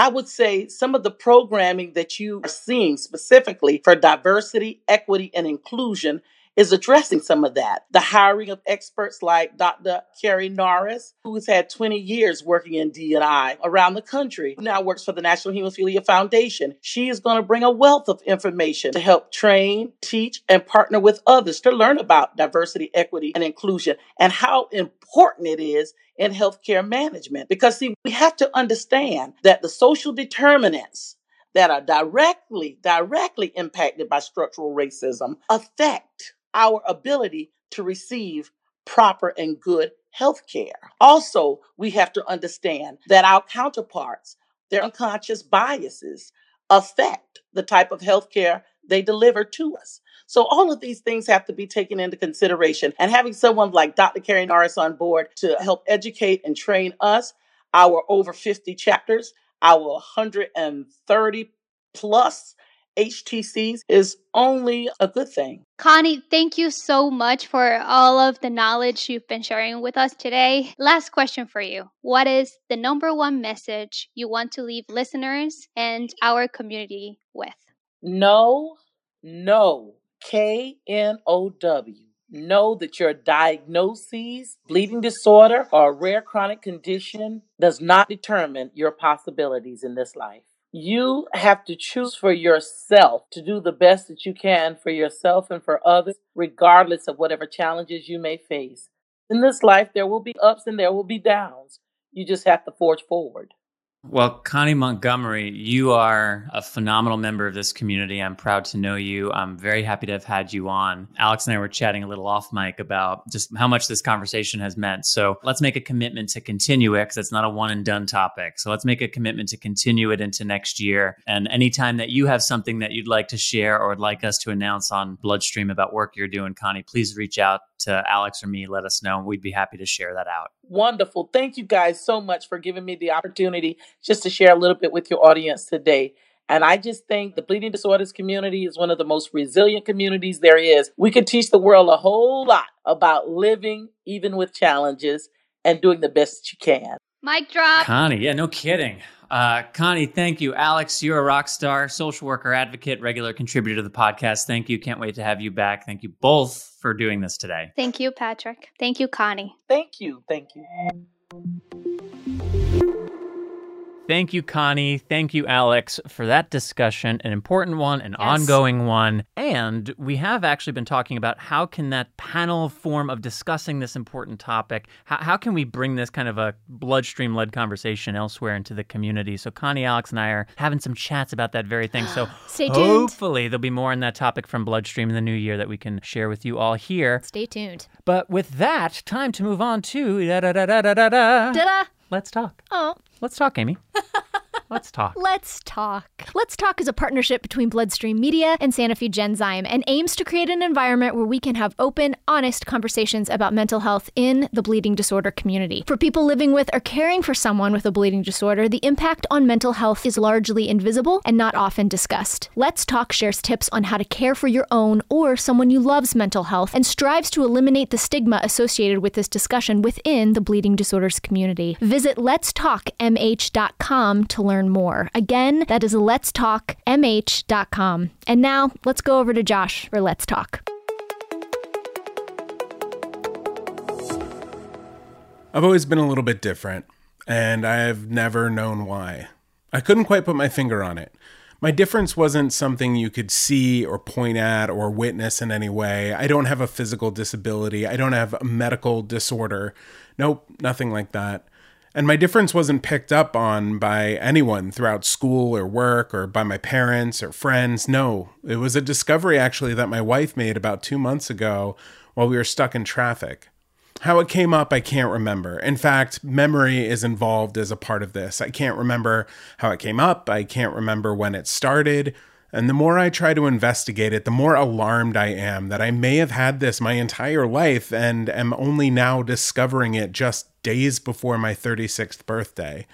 [SPEAKER 4] I would say some of the programming that you are seeing specifically for diversity, equity, and inclusion is addressing some of that. The hiring of experts like Dr. Keri Norris, who's had 20 years working in D&I around the country, now works for the National Hemophilia Foundation. She is going to bring a wealth of information to help train, teach, and partner with others to learn about diversity, equity, and inclusion and how important it is in healthcare management. Because see, we have to understand that the social determinants that are directly, directly impacted by structural racism affect our ability to receive proper and good health care. Also, we have to understand that our counterparts, their unconscious biases, affect the type of health care they deliver to us. So all of these things have to be taken into consideration. And having someone like Dr. Keri Norris on board to help educate and train us, our over 50 chapters, our 130 plus HTCs is only a good thing.
[SPEAKER 3] Connie, thank you so much for all of the knowledge you've been sharing with us today. Last question for you What is the number one message you want to leave listeners and our community with?
[SPEAKER 4] No, no, K N O W. Know that your diagnosis, bleeding disorder, or rare chronic condition does not determine your possibilities in this life. You have to choose for yourself to do the best that you can for yourself and for others, regardless of whatever challenges you may face. In this life, there will be ups and there will be downs. You just have to forge forward.
[SPEAKER 1] Well, Connie Montgomery, you are a phenomenal member of this community. I'm proud to know you. I'm very happy to have had you on. Alex and I were chatting a little off mic about just how much this conversation has meant. So let's make a commitment to continue it because it's not a one and done topic. So let's make a commitment to continue it into next year. And anytime that you have something that you'd like to share or would like us to announce on Bloodstream about work you're doing, Connie, please reach out to Alex or me, let us know. And We'd be happy to share that out.
[SPEAKER 4] Wonderful. Thank you guys so much for giving me the opportunity just to share a little bit with your audience today. And I just think the bleeding disorders community is one of the most resilient communities there is. We could teach the world a whole lot about living even with challenges and doing the best that you can.
[SPEAKER 3] Mic drop.
[SPEAKER 1] Connie, yeah, no kidding. Uh, Connie, thank you. Alex, you're a rock star, social worker, advocate, regular contributor to the podcast. Thank you. Can't wait to have you back. Thank you both for doing this today.
[SPEAKER 3] Thank you, Patrick. Thank you, Connie.
[SPEAKER 4] Thank you. Thank you.
[SPEAKER 1] Thank you, Connie. Thank you, Alex, for that discussion, an important one, an
[SPEAKER 2] Yes.
[SPEAKER 1] ongoing one. And we have actually been talking about how can that panel form of discussing this important topic, how, how can we bring this kind of a bloodstream-led conversation elsewhere into the community? So Connie, Alex, and I are having some chats about that very thing. So (gasps)
[SPEAKER 2] Stay tuned.
[SPEAKER 1] hopefully there'll be more on that topic from Bloodstream in the new year that we can share with you all here.
[SPEAKER 2] Stay tuned.
[SPEAKER 1] But with that, time to move on to da-da-da-da-da-da.
[SPEAKER 2] Ta-da!
[SPEAKER 1] Let's talk.
[SPEAKER 2] Oh,
[SPEAKER 1] Let's talk, Amy. (laughs) Let's talk.
[SPEAKER 2] Let's Talk. Let's Talk is a partnership between Bloodstream Media and Sanofi Genzyme and aims to create an environment where we can have open, honest conversations about mental health in the bleeding disorder community. For people living with or caring for someone with a bleeding disorder, the impact on mental health is largely invisible and not often discussed. Let's Talk shares tips on how to care for your own or someone you love's mental health and strives to eliminate the stigma associated with this discussion within the bleeding disorders community. Visit letstalkmh.com to learn more. Again, that is letstalkmh.com. And now, let's go over to Josh for Let's Talk.
[SPEAKER 5] I've always been a little bit different, and I've never known why. I couldn't quite put my finger on it. My difference wasn't something you could see or point at or witness in any way. I don't have a physical disability. I don't have a medical disorder. Nope, nothing like that. And my difference wasn't picked up on by anyone throughout school or work or by my parents or friends. No, it was a discovery actually that my wife made about two months ago while we were stuck in traffic. How it came up, I can't remember. In fact, memory is involved as a part of this. I can't remember how it came up. I can't remember when it started. And the more I try to investigate it, the more alarmed I am that I may have had this my entire life and am only now discovering it just days before my 36th birthday.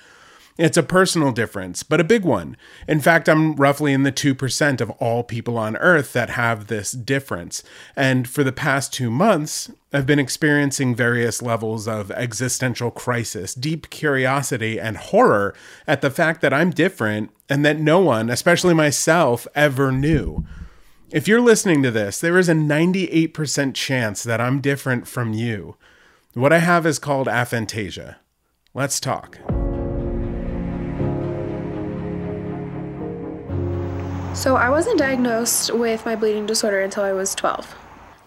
[SPEAKER 5] It's a personal difference, but a big one. In fact, I'm roughly in the 2% of all people on Earth that have this difference. And for the past two months, I've been experiencing various levels of existential crisis, deep curiosity, and horror at the fact that I'm different and that no one, especially myself, ever knew. If you're listening to this, there is a 98% chance that I'm different from you. What I have is called aphantasia. Let's talk.
[SPEAKER 6] So, I wasn't diagnosed with my bleeding disorder until I was 12.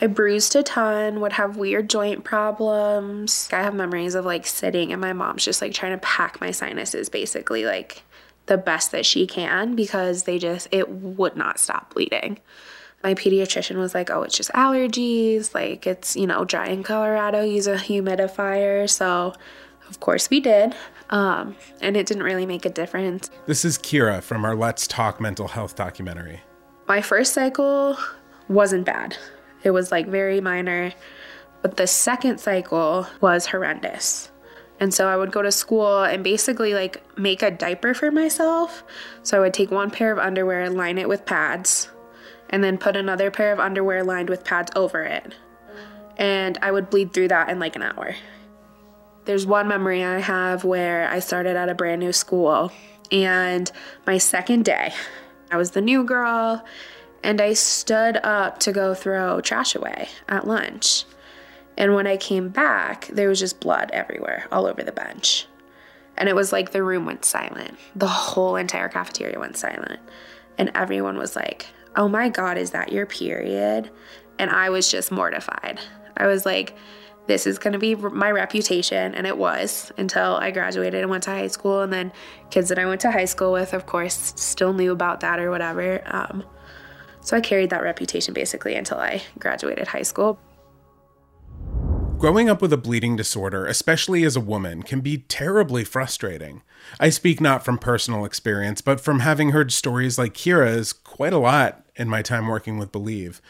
[SPEAKER 6] I bruised a ton, would have weird joint problems. I have memories of like sitting and my mom's just like trying to pack my sinuses basically like the best that she can because they just, it would not stop bleeding. My pediatrician was like, oh, it's just allergies. Like, it's, you know, dry in Colorado, use a humidifier. So, of course, we did. Um, and it didn't really make a difference.
[SPEAKER 5] This is Kira from our Let's Talk Mental Health documentary.
[SPEAKER 6] My first cycle wasn't bad, it was like very minor. But the second cycle was horrendous. And so I would go to school and basically like make a diaper for myself. So I would take one pair of underwear and line it with pads, and then put another pair of underwear lined with pads over it. And I would bleed through that in like an hour. There's one memory I have where I started at a brand new school, and my second day, I was the new girl, and I stood up to go throw trash away at lunch. And when I came back, there was just blood everywhere, all over the bench. And it was like the room went silent. The whole entire cafeteria went silent. And everyone was like, Oh my God, is that your period? And I was just mortified. I was like, this is going to be my reputation. And it was until I graduated and went to high school. And then kids that I went to high school with, of course, still knew about that or whatever. Um, so I carried that reputation basically until I graduated high school.
[SPEAKER 5] Growing up with a bleeding disorder, especially as a woman, can be terribly frustrating. I speak not from personal experience, but from having heard stories like Kira's quite a lot in my time working with Believe.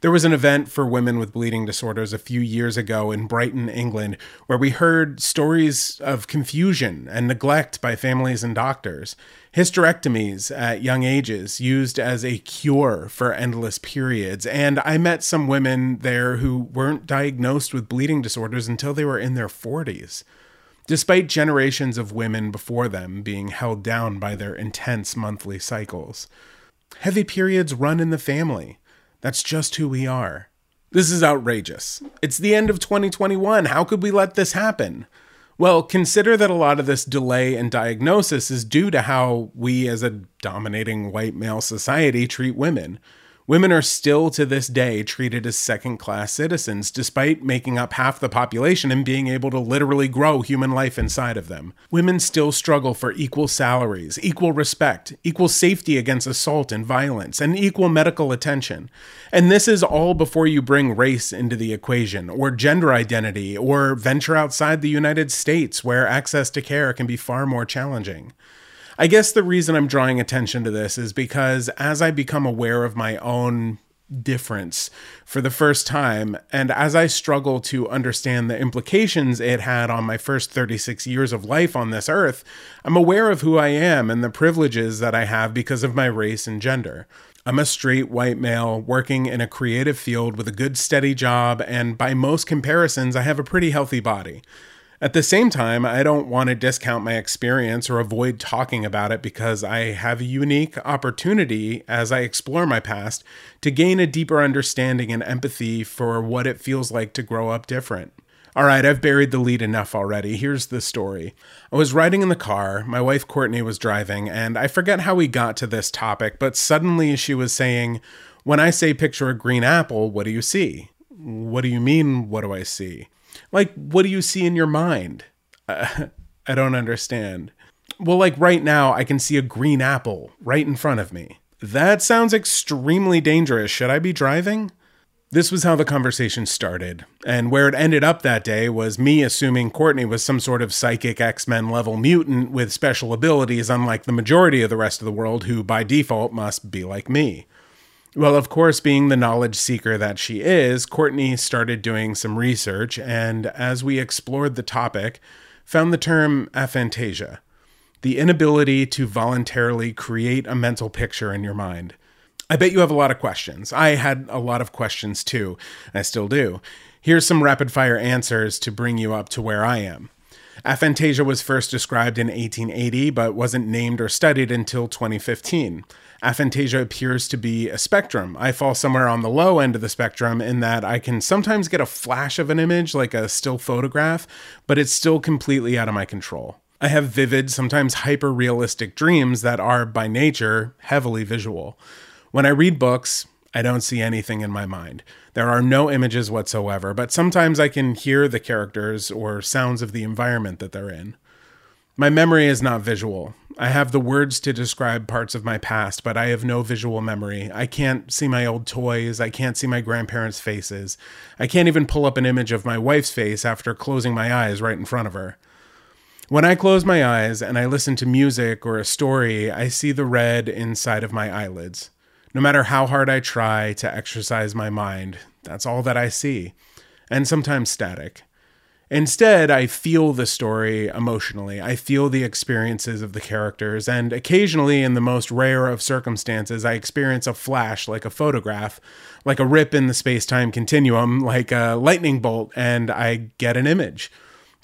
[SPEAKER 5] There was an event for women with bleeding disorders a few years ago in Brighton, England, where we heard stories of confusion and neglect by families and doctors, hysterectomies at young ages used as a cure for endless periods. And I met some women there who weren't diagnosed with bleeding disorders until they were in their 40s. Despite generations of women before them being held down by their intense monthly cycles, heavy periods run in the family. That's just who we are. This is outrageous. It's the end of 2021. How could we let this happen? Well, consider that a lot of this delay in diagnosis is due to how we, as a dominating white male society, treat women. Women are still to this day treated as second class citizens, despite making up half the population and being able to literally grow human life inside of them. Women still struggle for equal salaries, equal respect, equal safety against assault and violence, and equal medical attention. And this is all before you bring race into the equation, or gender identity, or venture outside the United States, where access to care can be far more challenging. I guess the reason I'm drawing attention to this is because as I become aware of my own difference for the first time, and as I struggle to understand the implications it had on my first 36 years of life on this earth, I'm aware of who I am and the privileges that I have because of my race and gender. I'm a straight white male working in a creative field with a good steady job, and by most comparisons, I have a pretty healthy body. At the same time, I don't want to discount my experience or avoid talking about it because I have a unique opportunity as I explore my past to gain a deeper understanding and empathy for what it feels like to grow up different. All right, I've buried the lead enough already. Here's the story. I was riding in the car, my wife Courtney was driving, and I forget how we got to this topic, but suddenly she was saying, When I say picture a green apple, what do you see? What do you mean, what do I see? Like, what do you see in your mind? Uh, (laughs) I don't understand. Well, like right now, I can see a green apple right in front of me. That sounds extremely dangerous. Should I be driving? This was how the conversation started, and where it ended up that day was me assuming Courtney was some sort of psychic X Men level mutant with special abilities, unlike the majority of the rest of the world, who by default must be like me. Well, of course, being the knowledge seeker that she is, Courtney started doing some research, and as we explored the topic, found the term aphantasia. the inability to voluntarily create a mental picture in your mind. I bet you have a lot of questions. I had a lot of questions too. I still do. Here's some rapid fire answers to bring you up to where I am. Aphantasia was first described in 1880 but wasn't named or studied until 2015. Aphantasia appears to be a spectrum. I fall somewhere on the low end of the spectrum in that I can sometimes get a flash of an image, like a still photograph, but it's still completely out of my control. I have vivid, sometimes hyper realistic dreams that are, by nature, heavily visual. When I read books, I don't see anything in my mind. There are no images whatsoever, but sometimes I can hear the characters or sounds of the environment that they're in. My memory is not visual. I have the words to describe parts of my past, but I have no visual memory. I can't see my old toys. I can't see my grandparents' faces. I can't even pull up an image of my wife's face after closing my eyes right in front of her. When I close my eyes and I listen to music or a story, I see the red inside of my eyelids. No matter how hard I try to exercise my mind, that's all that I see, and sometimes static. Instead, I feel the story emotionally. I feel the experiences of the characters, and occasionally, in the most rare of circumstances, I experience a flash like a photograph, like a rip in the space time continuum, like a lightning bolt, and I get an image.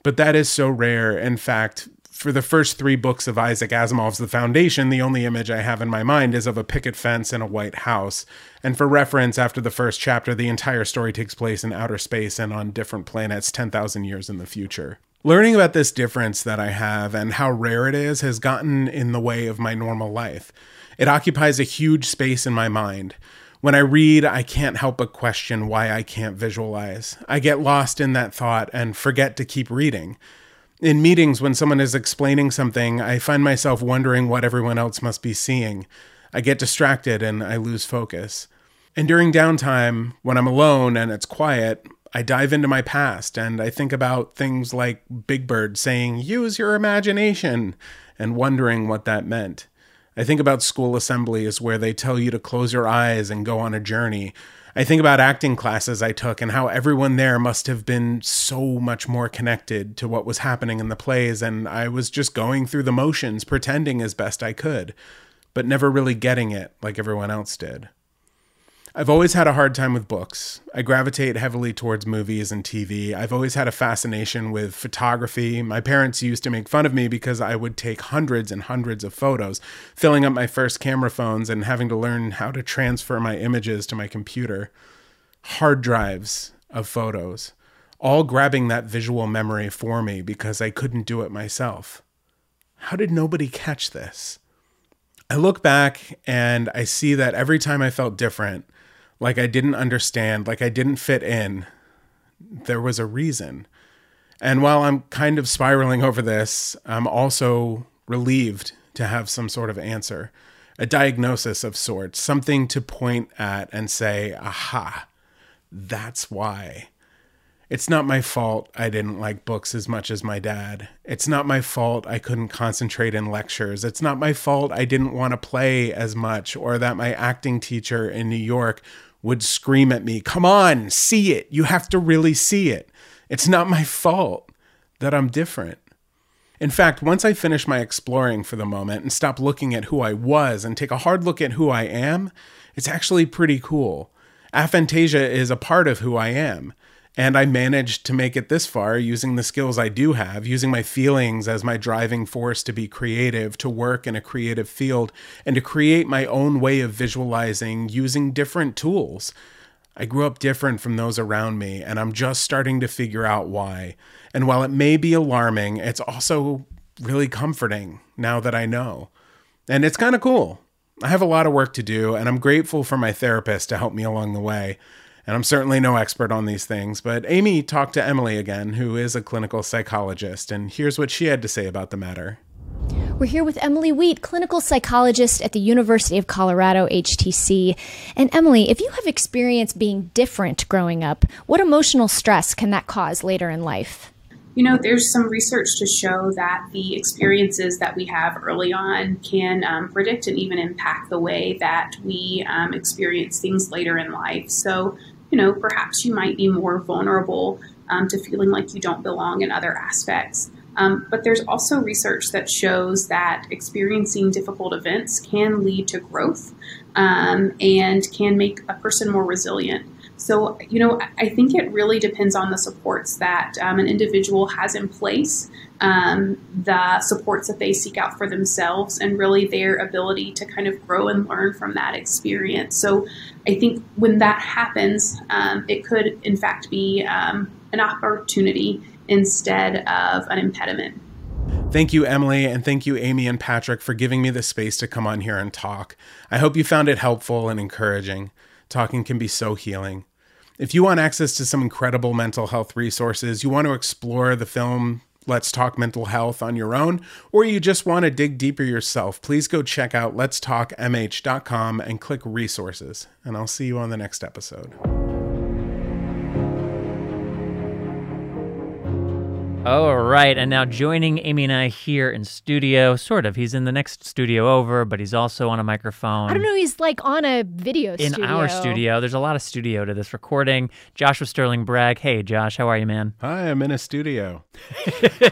[SPEAKER 5] But that is so rare. In fact, for the first three books of Isaac Asimov's The Foundation, the only image I have in my mind is of a picket fence and a white house. And for reference, after the first chapter, the entire story takes place in outer space and on different planets 10,000 years in the future. Learning about this difference that I have and how rare it is has gotten in the way of my normal life. It occupies a huge space in my mind. When I read, I can't help but question why I can't visualize. I get lost in that thought and forget to keep reading in meetings when someone is explaining something, I find myself wondering what everyone else must be seeing. I get distracted and I lose focus. And during downtime, when I'm alone and it's quiet, I dive into my past and I think about things like Big Bird saying, use your imagination, and wondering what that meant. I think about school assemblies where they tell you to close your eyes and go on a journey, I think about acting classes I took and how everyone there must have been so much more connected to what was happening in the plays, and I was just going through the motions, pretending as best I could, but never really getting it like everyone else did. I've always had a hard time with books. I gravitate heavily towards movies and TV. I've always had a fascination with photography. My parents used to make fun of me because I would take hundreds and hundreds of photos, filling up my first camera phones and having to learn how to transfer my images to my computer. Hard drives of photos, all grabbing that visual memory for me because I couldn't do it myself. How did nobody catch this? I look back and I see that every time I felt different, like I didn't understand, like I didn't fit in, there was a reason. And while I'm kind of spiraling over this, I'm also relieved to have some sort of answer, a diagnosis of sorts, something to point at and say, aha, that's why. It's not my fault I didn't like books as much as my dad. It's not my fault I couldn't concentrate in lectures. It's not my fault I didn't want to play as much or that my acting teacher in New York would scream at me, Come on, see it. You have to really see it. It's not my fault that I'm different. In fact, once I finish my exploring for the moment and stop looking at who I was and take a hard look at who I am, it's actually pretty cool. Aphantasia is a part of who I am. And I managed to make it this far using the skills I do have, using my feelings as my driving force to be creative, to work in a creative field, and to create my own way of visualizing using different tools. I grew up different from those around me, and I'm just starting to figure out why. And while it may be alarming, it's also really comforting now that I know. And it's kind of cool. I have a lot of work to do, and I'm grateful for my therapist to help me along the way. And I'm certainly no expert on these things, but Amy talked to Emily again, who is a clinical psychologist, and here's what she had to say about the matter.
[SPEAKER 2] We're here with Emily Wheat, clinical psychologist at the University of Colorado, HTC. And Emily, if you have experience being different growing up, what emotional stress can that cause later in life?
[SPEAKER 7] You know, there's some research to show that the experiences that we have early on can um, predict and even impact the way that we um, experience things later in life. So, you know, perhaps you might be more vulnerable um, to feeling like you don't belong in other aspects Um, but there's also research that shows that experiencing difficult events can lead to growth um, and can make a person more resilient. So, you know, I think it really depends on the supports that um, an individual has in place, um, the supports that they seek out for themselves, and really their ability to kind of grow and learn from that experience. So, I think when that happens, um, it could, in fact, be um, an opportunity instead of an impediment.
[SPEAKER 5] Thank you, Emily, and thank you, Amy and Patrick, for giving me the space to come on here and talk. I hope you found it helpful and encouraging. Talking can be so healing. If you want access to some incredible mental health resources, you want to explore the film Let's Talk Mental Health on your own, or you just want to dig deeper yourself, please go check out letstalkmh.com and click resources. And I'll see you on the next episode.
[SPEAKER 1] All right, and now joining Amy and I here in studio, sort of. He's in the next studio over, but he's also on a microphone.
[SPEAKER 2] I don't know. He's like on a video
[SPEAKER 1] in
[SPEAKER 2] studio.
[SPEAKER 1] our studio. There's a lot of studio to this recording. Joshua Sterling Bragg. Hey, Josh, how are you, man?
[SPEAKER 5] Hi, I'm in a studio. (laughs)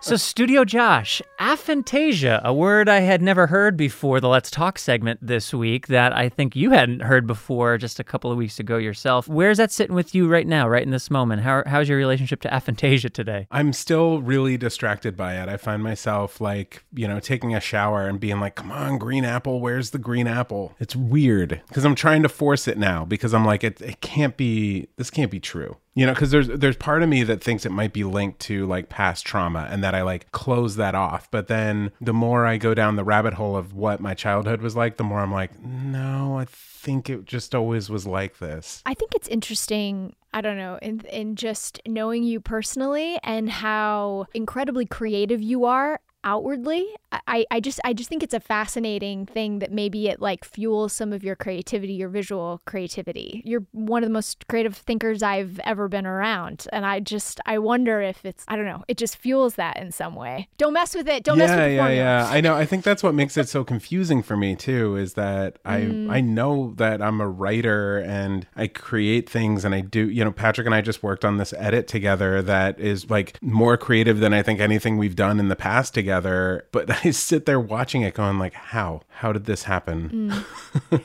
[SPEAKER 1] so, Studio Josh, aphantasia, a word I had never heard before the Let's Talk segment this week that I think you hadn't heard before just a couple of weeks ago yourself. Where's that sitting with you right now, right in this moment? How, how's your relationship to aphantasia today?
[SPEAKER 5] I'm still really distracted by it. I find myself like, you know, taking a shower and being like, come on, green apple, where's the green apple? It's weird because I'm trying to force it now because I'm like, it, it can't be, this can't be true you know because there's there's part of me that thinks it might be linked to like past trauma and that i like close that off but then the more i go down the rabbit hole of what my childhood was like the more i'm like no i think it just always was like this
[SPEAKER 2] I think it's interesting. I don't know, in in just knowing you personally and how incredibly creative you are outwardly. I, I just I just think it's a fascinating thing that maybe it like fuels some of your creativity, your visual creativity. You're one of the most creative thinkers I've ever been around. And I just I wonder if it's I don't know, it just fuels that in some way. Don't mess with it. Don't
[SPEAKER 5] yeah
[SPEAKER 2] mess with the
[SPEAKER 5] yeah yeah i know i think that's what makes it so confusing for me too is that i
[SPEAKER 2] Mm.
[SPEAKER 5] i know that i'm a writer and i create things and i do you know patrick and i just worked on this edit together that is like more creative than i think anything we've done in the past together but (laughs) i sit there watching it going like how how did this happen
[SPEAKER 2] Mm.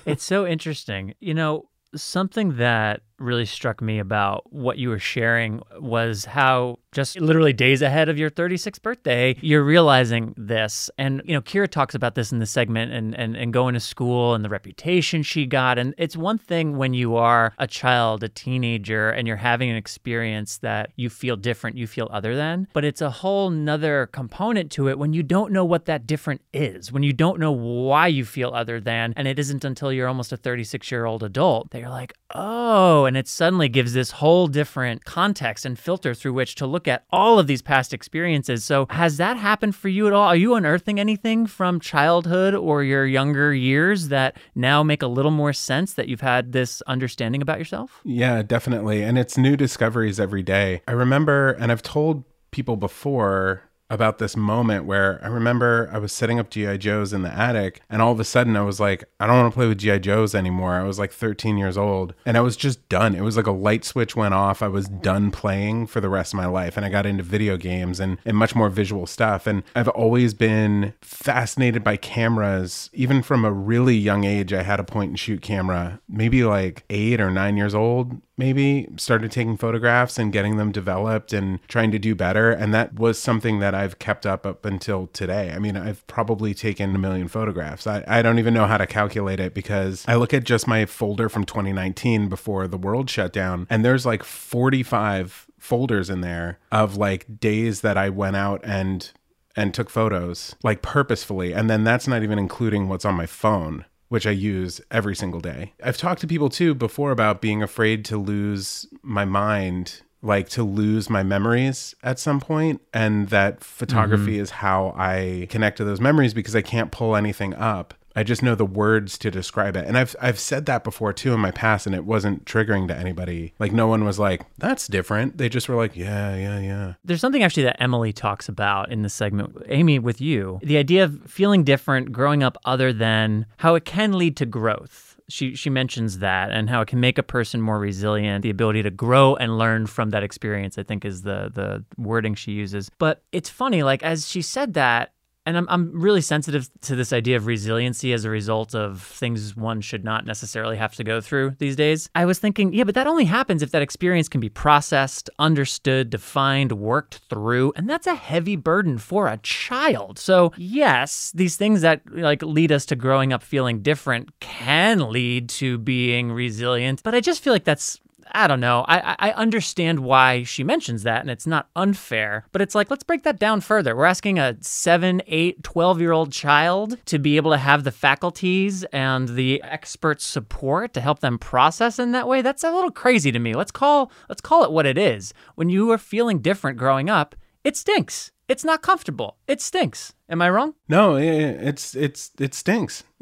[SPEAKER 2] (laughs)
[SPEAKER 1] it's so interesting. You know, something that really struck me about what you were sharing was how just literally days ahead of your 36th birthday, you're realizing this. And, you know, Kira talks about this in the segment and, and, and going to school and the reputation she got. And it's one thing when you are a child, a teenager, and you're having an experience that you feel different, you feel other than, but it's a whole nother component to it when you don't know what that different is, when you don't know why you feel other than. And it isn't until you're almost a 36 year old adult that you're like, oh, and it suddenly gives this whole different context and filter through which to look at all of these past experiences. So, has that happened for you at all? Are you unearthing anything from childhood or your younger years that now make a little more sense that you've had this understanding about yourself?
[SPEAKER 5] Yeah, definitely. And it's new discoveries every day. I remember, and I've told people before about this moment where I remember I was setting up G.I. Joes in the attic, and all of a sudden I was like, I don't want to play with G.I. Joes anymore. I was like 13 years old, and I was just done. It was like a light switch went off. I was done playing for the rest of my life, and I got into video games and, and much more visual stuff. And I've always been fascinated by cameras, even from a really young age. I had a point and shoot camera, maybe like eight or nine years old maybe started taking photographs and getting them developed and trying to do better. And that was something that i've kept up up until today. I mean i've probably taken a million photographs. I, I don't even know how to calculate it because i look at just my folder from 2019 before the world shut down and there's like 45 folders in there of like days that i went out and and took photos like purposefully. And then that's not even including what's on my phone which I use every single day. I've talked to people too before about being afraid to lose my mind, like to lose my memories at some point, and that photography mm-hmm. is how I connect to those memories because I can't pull anything up. I just know the words to describe it. And I've I've said that before too in my past and it wasn't triggering to anybody. Like no one was like, that's different. They just were like, yeah, yeah, yeah.
[SPEAKER 1] There's something actually that Emily talks about in this segment, Amy, with you. The idea of feeling different, growing up other than, how it can lead to growth. she she mentions that and how it can make a person more resilient. The ability to grow and learn from that experience, I think, is the the wording she uses. But it's funny, like as she said that, and I'm, I'm really sensitive to this idea of resiliency as a result of things one should not necessarily have to go through these days. I was thinking, yeah, but that only happens if that experience can be processed, understood, defined, worked through, and that's a heavy burden for a child. So, yes, these things that like lead us to growing up feeling different can lead to being resilient, but I just feel like that's I don't know. I, I understand why she mentions that, and it's not unfair, but it's like, let's break that down further. We're asking a 7, 8, 12 year old child to be able to have the faculties and the expert support to help them process in that way. That's a little crazy to me. Let's call, let's call it what it is. When you are feeling different growing up, it stinks. It's not comfortable. It stinks. Am I wrong?
[SPEAKER 5] No, it's it's it stinks. (laughs)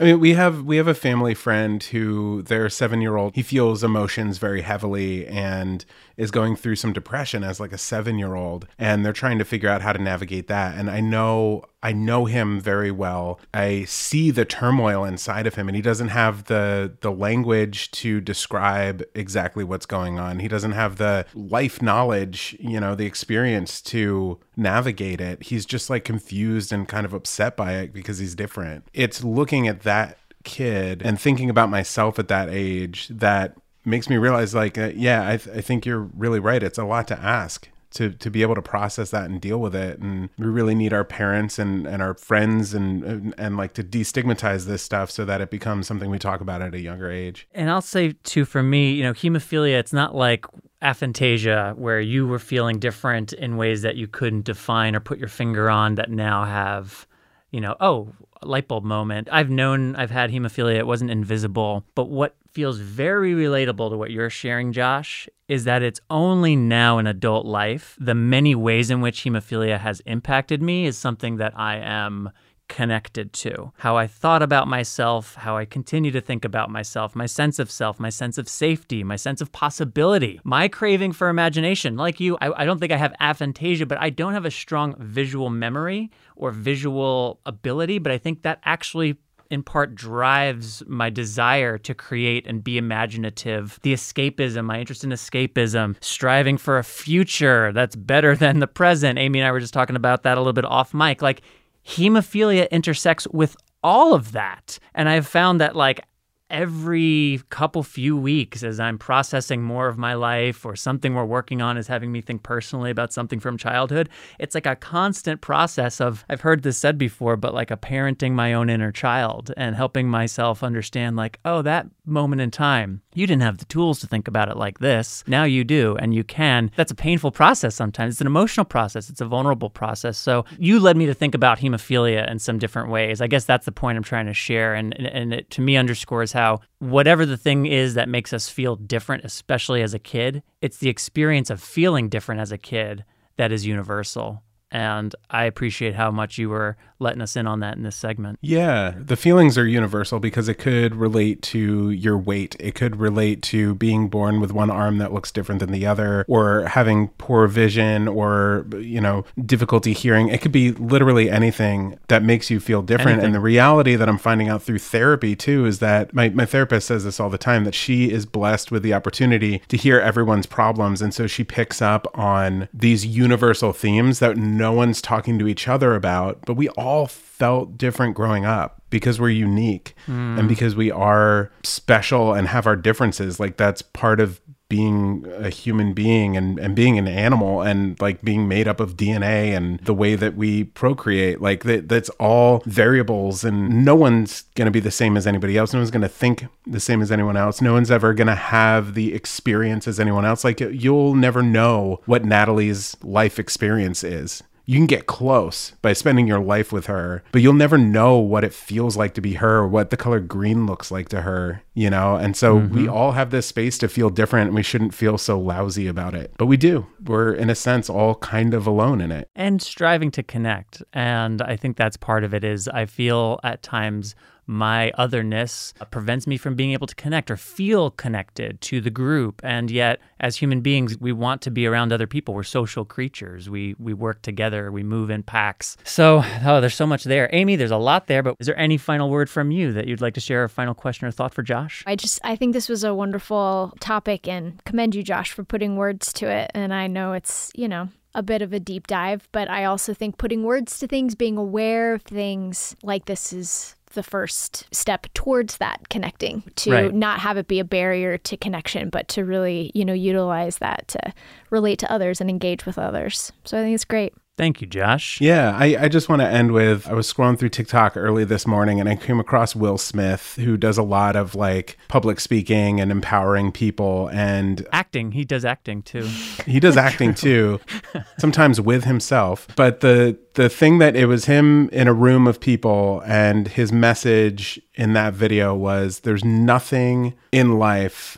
[SPEAKER 5] I mean, we have we have a family friend who their 7-year-old, he feels emotions very heavily and is going through some depression as like a 7-year-old and they're trying to figure out how to navigate that. And I know I know him very well. I see the turmoil inside of him and he doesn't have the the language to describe exactly what's going on. He doesn't have the life knowledge, you know, the experience to navigate it. He's just like confused and kind of upset by it because he's different. It's looking at that kid and thinking about myself at that age that makes me realize like uh, yeah I, th- I think you're really right it's a lot to ask to to be able to process that and deal with it and we really need our parents and and our friends and and, and like to destigmatize this stuff so that it becomes something we talk about at a younger age
[SPEAKER 1] and i'll say too for me you know hemophilia it's not like aphantasia where you were feeling different in ways that you couldn't define or put your finger on that now have you know oh light bulb moment. I've known i've had hemophilia. It wasn't invisible. But what feels very relatable to what you're sharing josh is that it's only now in adult life the many ways in which hemophilia has impacted me is something that i am connected to. How I thought about myself, how I continue to think about myself, my sense of self, my sense of safety, my sense of possibility, my craving for imagination. Like you, I, I don't think I have aphantasia, but I don't have a strong visual memory or visual ability, but I think that actually in part drives my desire to create and be imaginative. The escapism, my interest in escapism, striving for a future that's better than the present. Amy and I were just talking about that a little bit off mic. Like hemophilia intersects with all of that. And I've found that like every couple few weeks as I'm processing more of my life or something we're working on is having me think personally about something from childhood. It's like a constant process of, I've heard this said before, but like a parenting my own inner child and helping myself understand, like, oh, that moment in time, you didn't have the tools to think about it like this. Now you do, and you can. That's a painful process sometimes. It's an emotional process, it's a vulnerable process. So you led me to think about hemophilia in some different ways. I guess that's the point I'm trying to share. And, and it to me underscores how whatever the thing is that makes us feel different, especially as a kid, it's the experience of feeling different as a kid that is universal. And I appreciate how much you were letting us in on that in this segment.
[SPEAKER 5] Yeah, the feelings are universal because it could relate to your weight. It could relate to being born with one arm that looks different than the other, or having poor vision, or, you know, difficulty hearing. It could be literally anything that makes you feel different. Anything. And the reality that I'm finding out through therapy, too, is that my, my therapist says this all the time that she is blessed with the opportunity to hear everyone's problems. And so she picks up on these universal themes that no one's talking to each other about, but we all all felt different growing up because we're unique mm. and because we are special and have our differences. Like that's part of being a human being and, and being an animal and like being made up of DNA and the way that we procreate. Like that, that's all variables and no one's going to be the same as anybody else. No one's going to think the same as anyone else. No one's ever going to have the experience as anyone else. Like you'll never know what Natalie's life experience is you can get close by spending your life with her, but you'll never know what it feels like to be her or what the color green looks like to her, you know? And so mm-hmm. we all have this space to feel different and we shouldn't feel so lousy about it. But we do. We're, in a sense, all kind of alone in it.
[SPEAKER 1] And striving to connect. And I think that's part of it is I feel at times my otherness prevents me from being able to connect or feel connected to the group. And yet, as human beings, we want to be around other people. We're social creatures. We we work together. We move in packs. So, oh, there's so much there. Amy, there's a lot there. But is there any final word from you that you'd like to share? A final question or thought for Josh?
[SPEAKER 2] I just I think this was a wonderful topic and commend you, Josh, for putting words to it. And I know it's you know a bit of a deep dive, but I also think putting words to things, being aware of things like this is the first step towards that connecting to
[SPEAKER 1] Right.
[SPEAKER 2] not have it be a barrier to connection but to really you know utilize that to relate to others and engage with others so i think it's great
[SPEAKER 1] Thank you, Josh.
[SPEAKER 5] Yeah, I, I just want to end with I was scrolling through TikTok early this morning and I came across Will Smith, who does a lot of like public speaking and empowering people. And
[SPEAKER 1] Acting. He does acting too.
[SPEAKER 5] he does acting (laughs) too, sometimes with himself. But the the thing that it was him in a room of people and his message in that video was there's nothing in life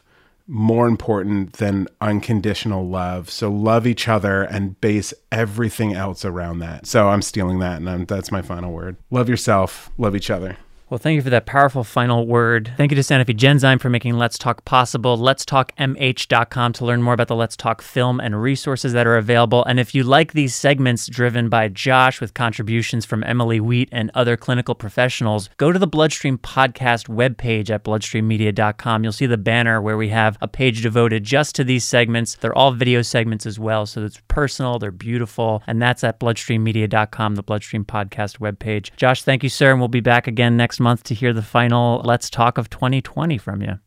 [SPEAKER 5] more important than unconditional love. So love each other and base everything else around that. So I'm stealing that and I'm, that's my final word. Love yourself, love each other.
[SPEAKER 1] Well, thank you for that powerful final word. Thank you to Sanofi Genzyme for making Let's Talk possible. Let's Talk TalkMH.com to learn more about the Let's Talk film and resources that are available. And if you like these segments driven by Josh with contributions from Emily Wheat and other clinical professionals, go to the Bloodstream Podcast webpage at bloodstreammedia.com. You'll see the banner where we have a page devoted just to these segments. They're all video segments as well, so it's personal, they're beautiful, and that's at bloodstreammedia.com, the Bloodstream Podcast webpage. Josh, thank you, sir, and we'll be back again next month to hear the final Let's Talk of 2020 from you.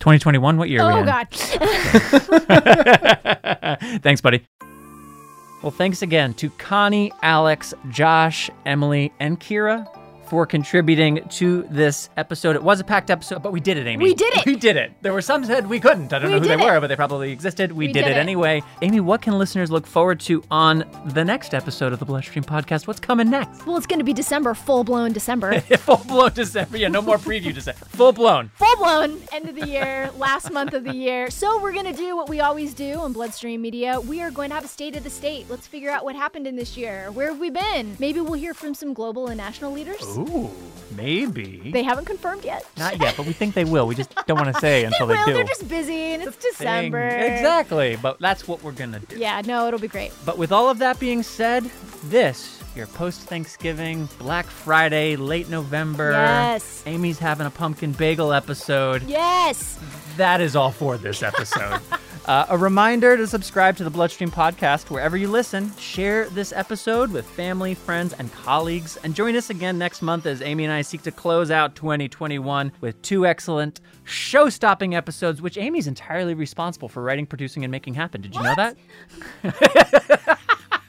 [SPEAKER 1] 2021, what year are we
[SPEAKER 2] oh
[SPEAKER 1] in?
[SPEAKER 2] god (laughs)
[SPEAKER 1] Thanks, buddy. Well, thanks again to Connie, Alex, Josh, Emily, and Kira for contributing to this episode. It was a packed episode, but we did it, Amy.
[SPEAKER 2] We did it. (laughs)
[SPEAKER 1] We did it. There were some said we couldn't. I don't
[SPEAKER 2] We
[SPEAKER 1] know who they
[SPEAKER 2] it.
[SPEAKER 1] were, but they probably existed. We,
[SPEAKER 2] We
[SPEAKER 1] did,
[SPEAKER 2] did
[SPEAKER 1] it anyway. Amy, what can listeners look forward to on the next episode of the Bloodstream Podcast? What's coming next?
[SPEAKER 2] well it's going to be december full blown december (laughs)
[SPEAKER 1] Full blown December. Yeah, no more preview December. (laughs) Full blown.
[SPEAKER 2] full blown end of the year, last month of the year. So we're gonna do what we always do on Bloodstream Media. We are going to have a state of the state. Let's figure out what happened in this year. Where have we been? Maybe we'll hear from some global and national leaders.
[SPEAKER 1] Ooh, maybe.
[SPEAKER 2] They haven't confirmed yet.
[SPEAKER 1] Not yet, but we think they will. We just don't want to say (laughs) until they
[SPEAKER 2] well,
[SPEAKER 1] do.
[SPEAKER 2] they're just busy and it's December.
[SPEAKER 1] Exactly, but that's what we're gonna do.
[SPEAKER 2] Yeah, no, it'll be great.
[SPEAKER 1] But with all of that being said, this, your post Thanksgiving, Black Friday, late November.
[SPEAKER 2] Yes.
[SPEAKER 1] Amy's having a pumpkin bagel episode.
[SPEAKER 2] Yes.
[SPEAKER 1] That is all for this episode. (laughs) uh, a reminder to subscribe to the Bloodstream Podcast wherever you listen. Share this episode with family, friends, and colleagues. And join us again next month as Amy and I seek to close out 2021 with two excellent show stopping episodes, which Amy's entirely responsible for writing, producing, and making happen. Did you know that? (laughs)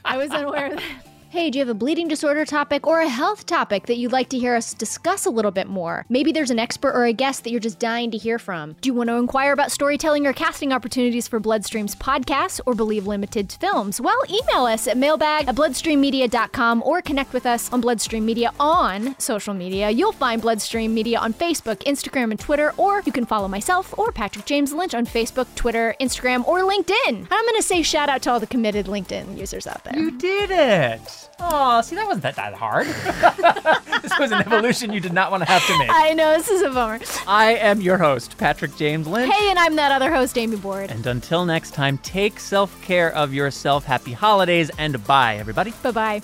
[SPEAKER 2] I was unaware of that. Hey, do you have a bleeding disorder topic or a health topic that you'd like to hear us discuss a little bit more? Maybe there's an expert or a guest that you're just dying to hear from. Do you want to inquire about storytelling or casting opportunities for Bloodstream's podcasts or Believe Limited films? Well, email us at mailbag at bloodstreammedia.com or connect with us on Bloodstream Media on social media. You'll find Bloodstream Media on Facebook, Instagram, and Twitter, or you can follow myself or Patrick James Lynch on Facebook, Twitter, Instagram, or LinkedIn. I'm going to say shout out to all the committed LinkedIn users out there.
[SPEAKER 1] You did it. Oh, see, that wasn't that, that hard. (laughs) this was an evolution you did not want to have to make.
[SPEAKER 2] I know, this is a bummer.
[SPEAKER 1] I am your host, Patrick James Lynch.
[SPEAKER 2] Hey, and I'm that other host, Amy Board.
[SPEAKER 1] And until next time, take self care of yourself. Happy holidays and bye, everybody.
[SPEAKER 2] Bye bye.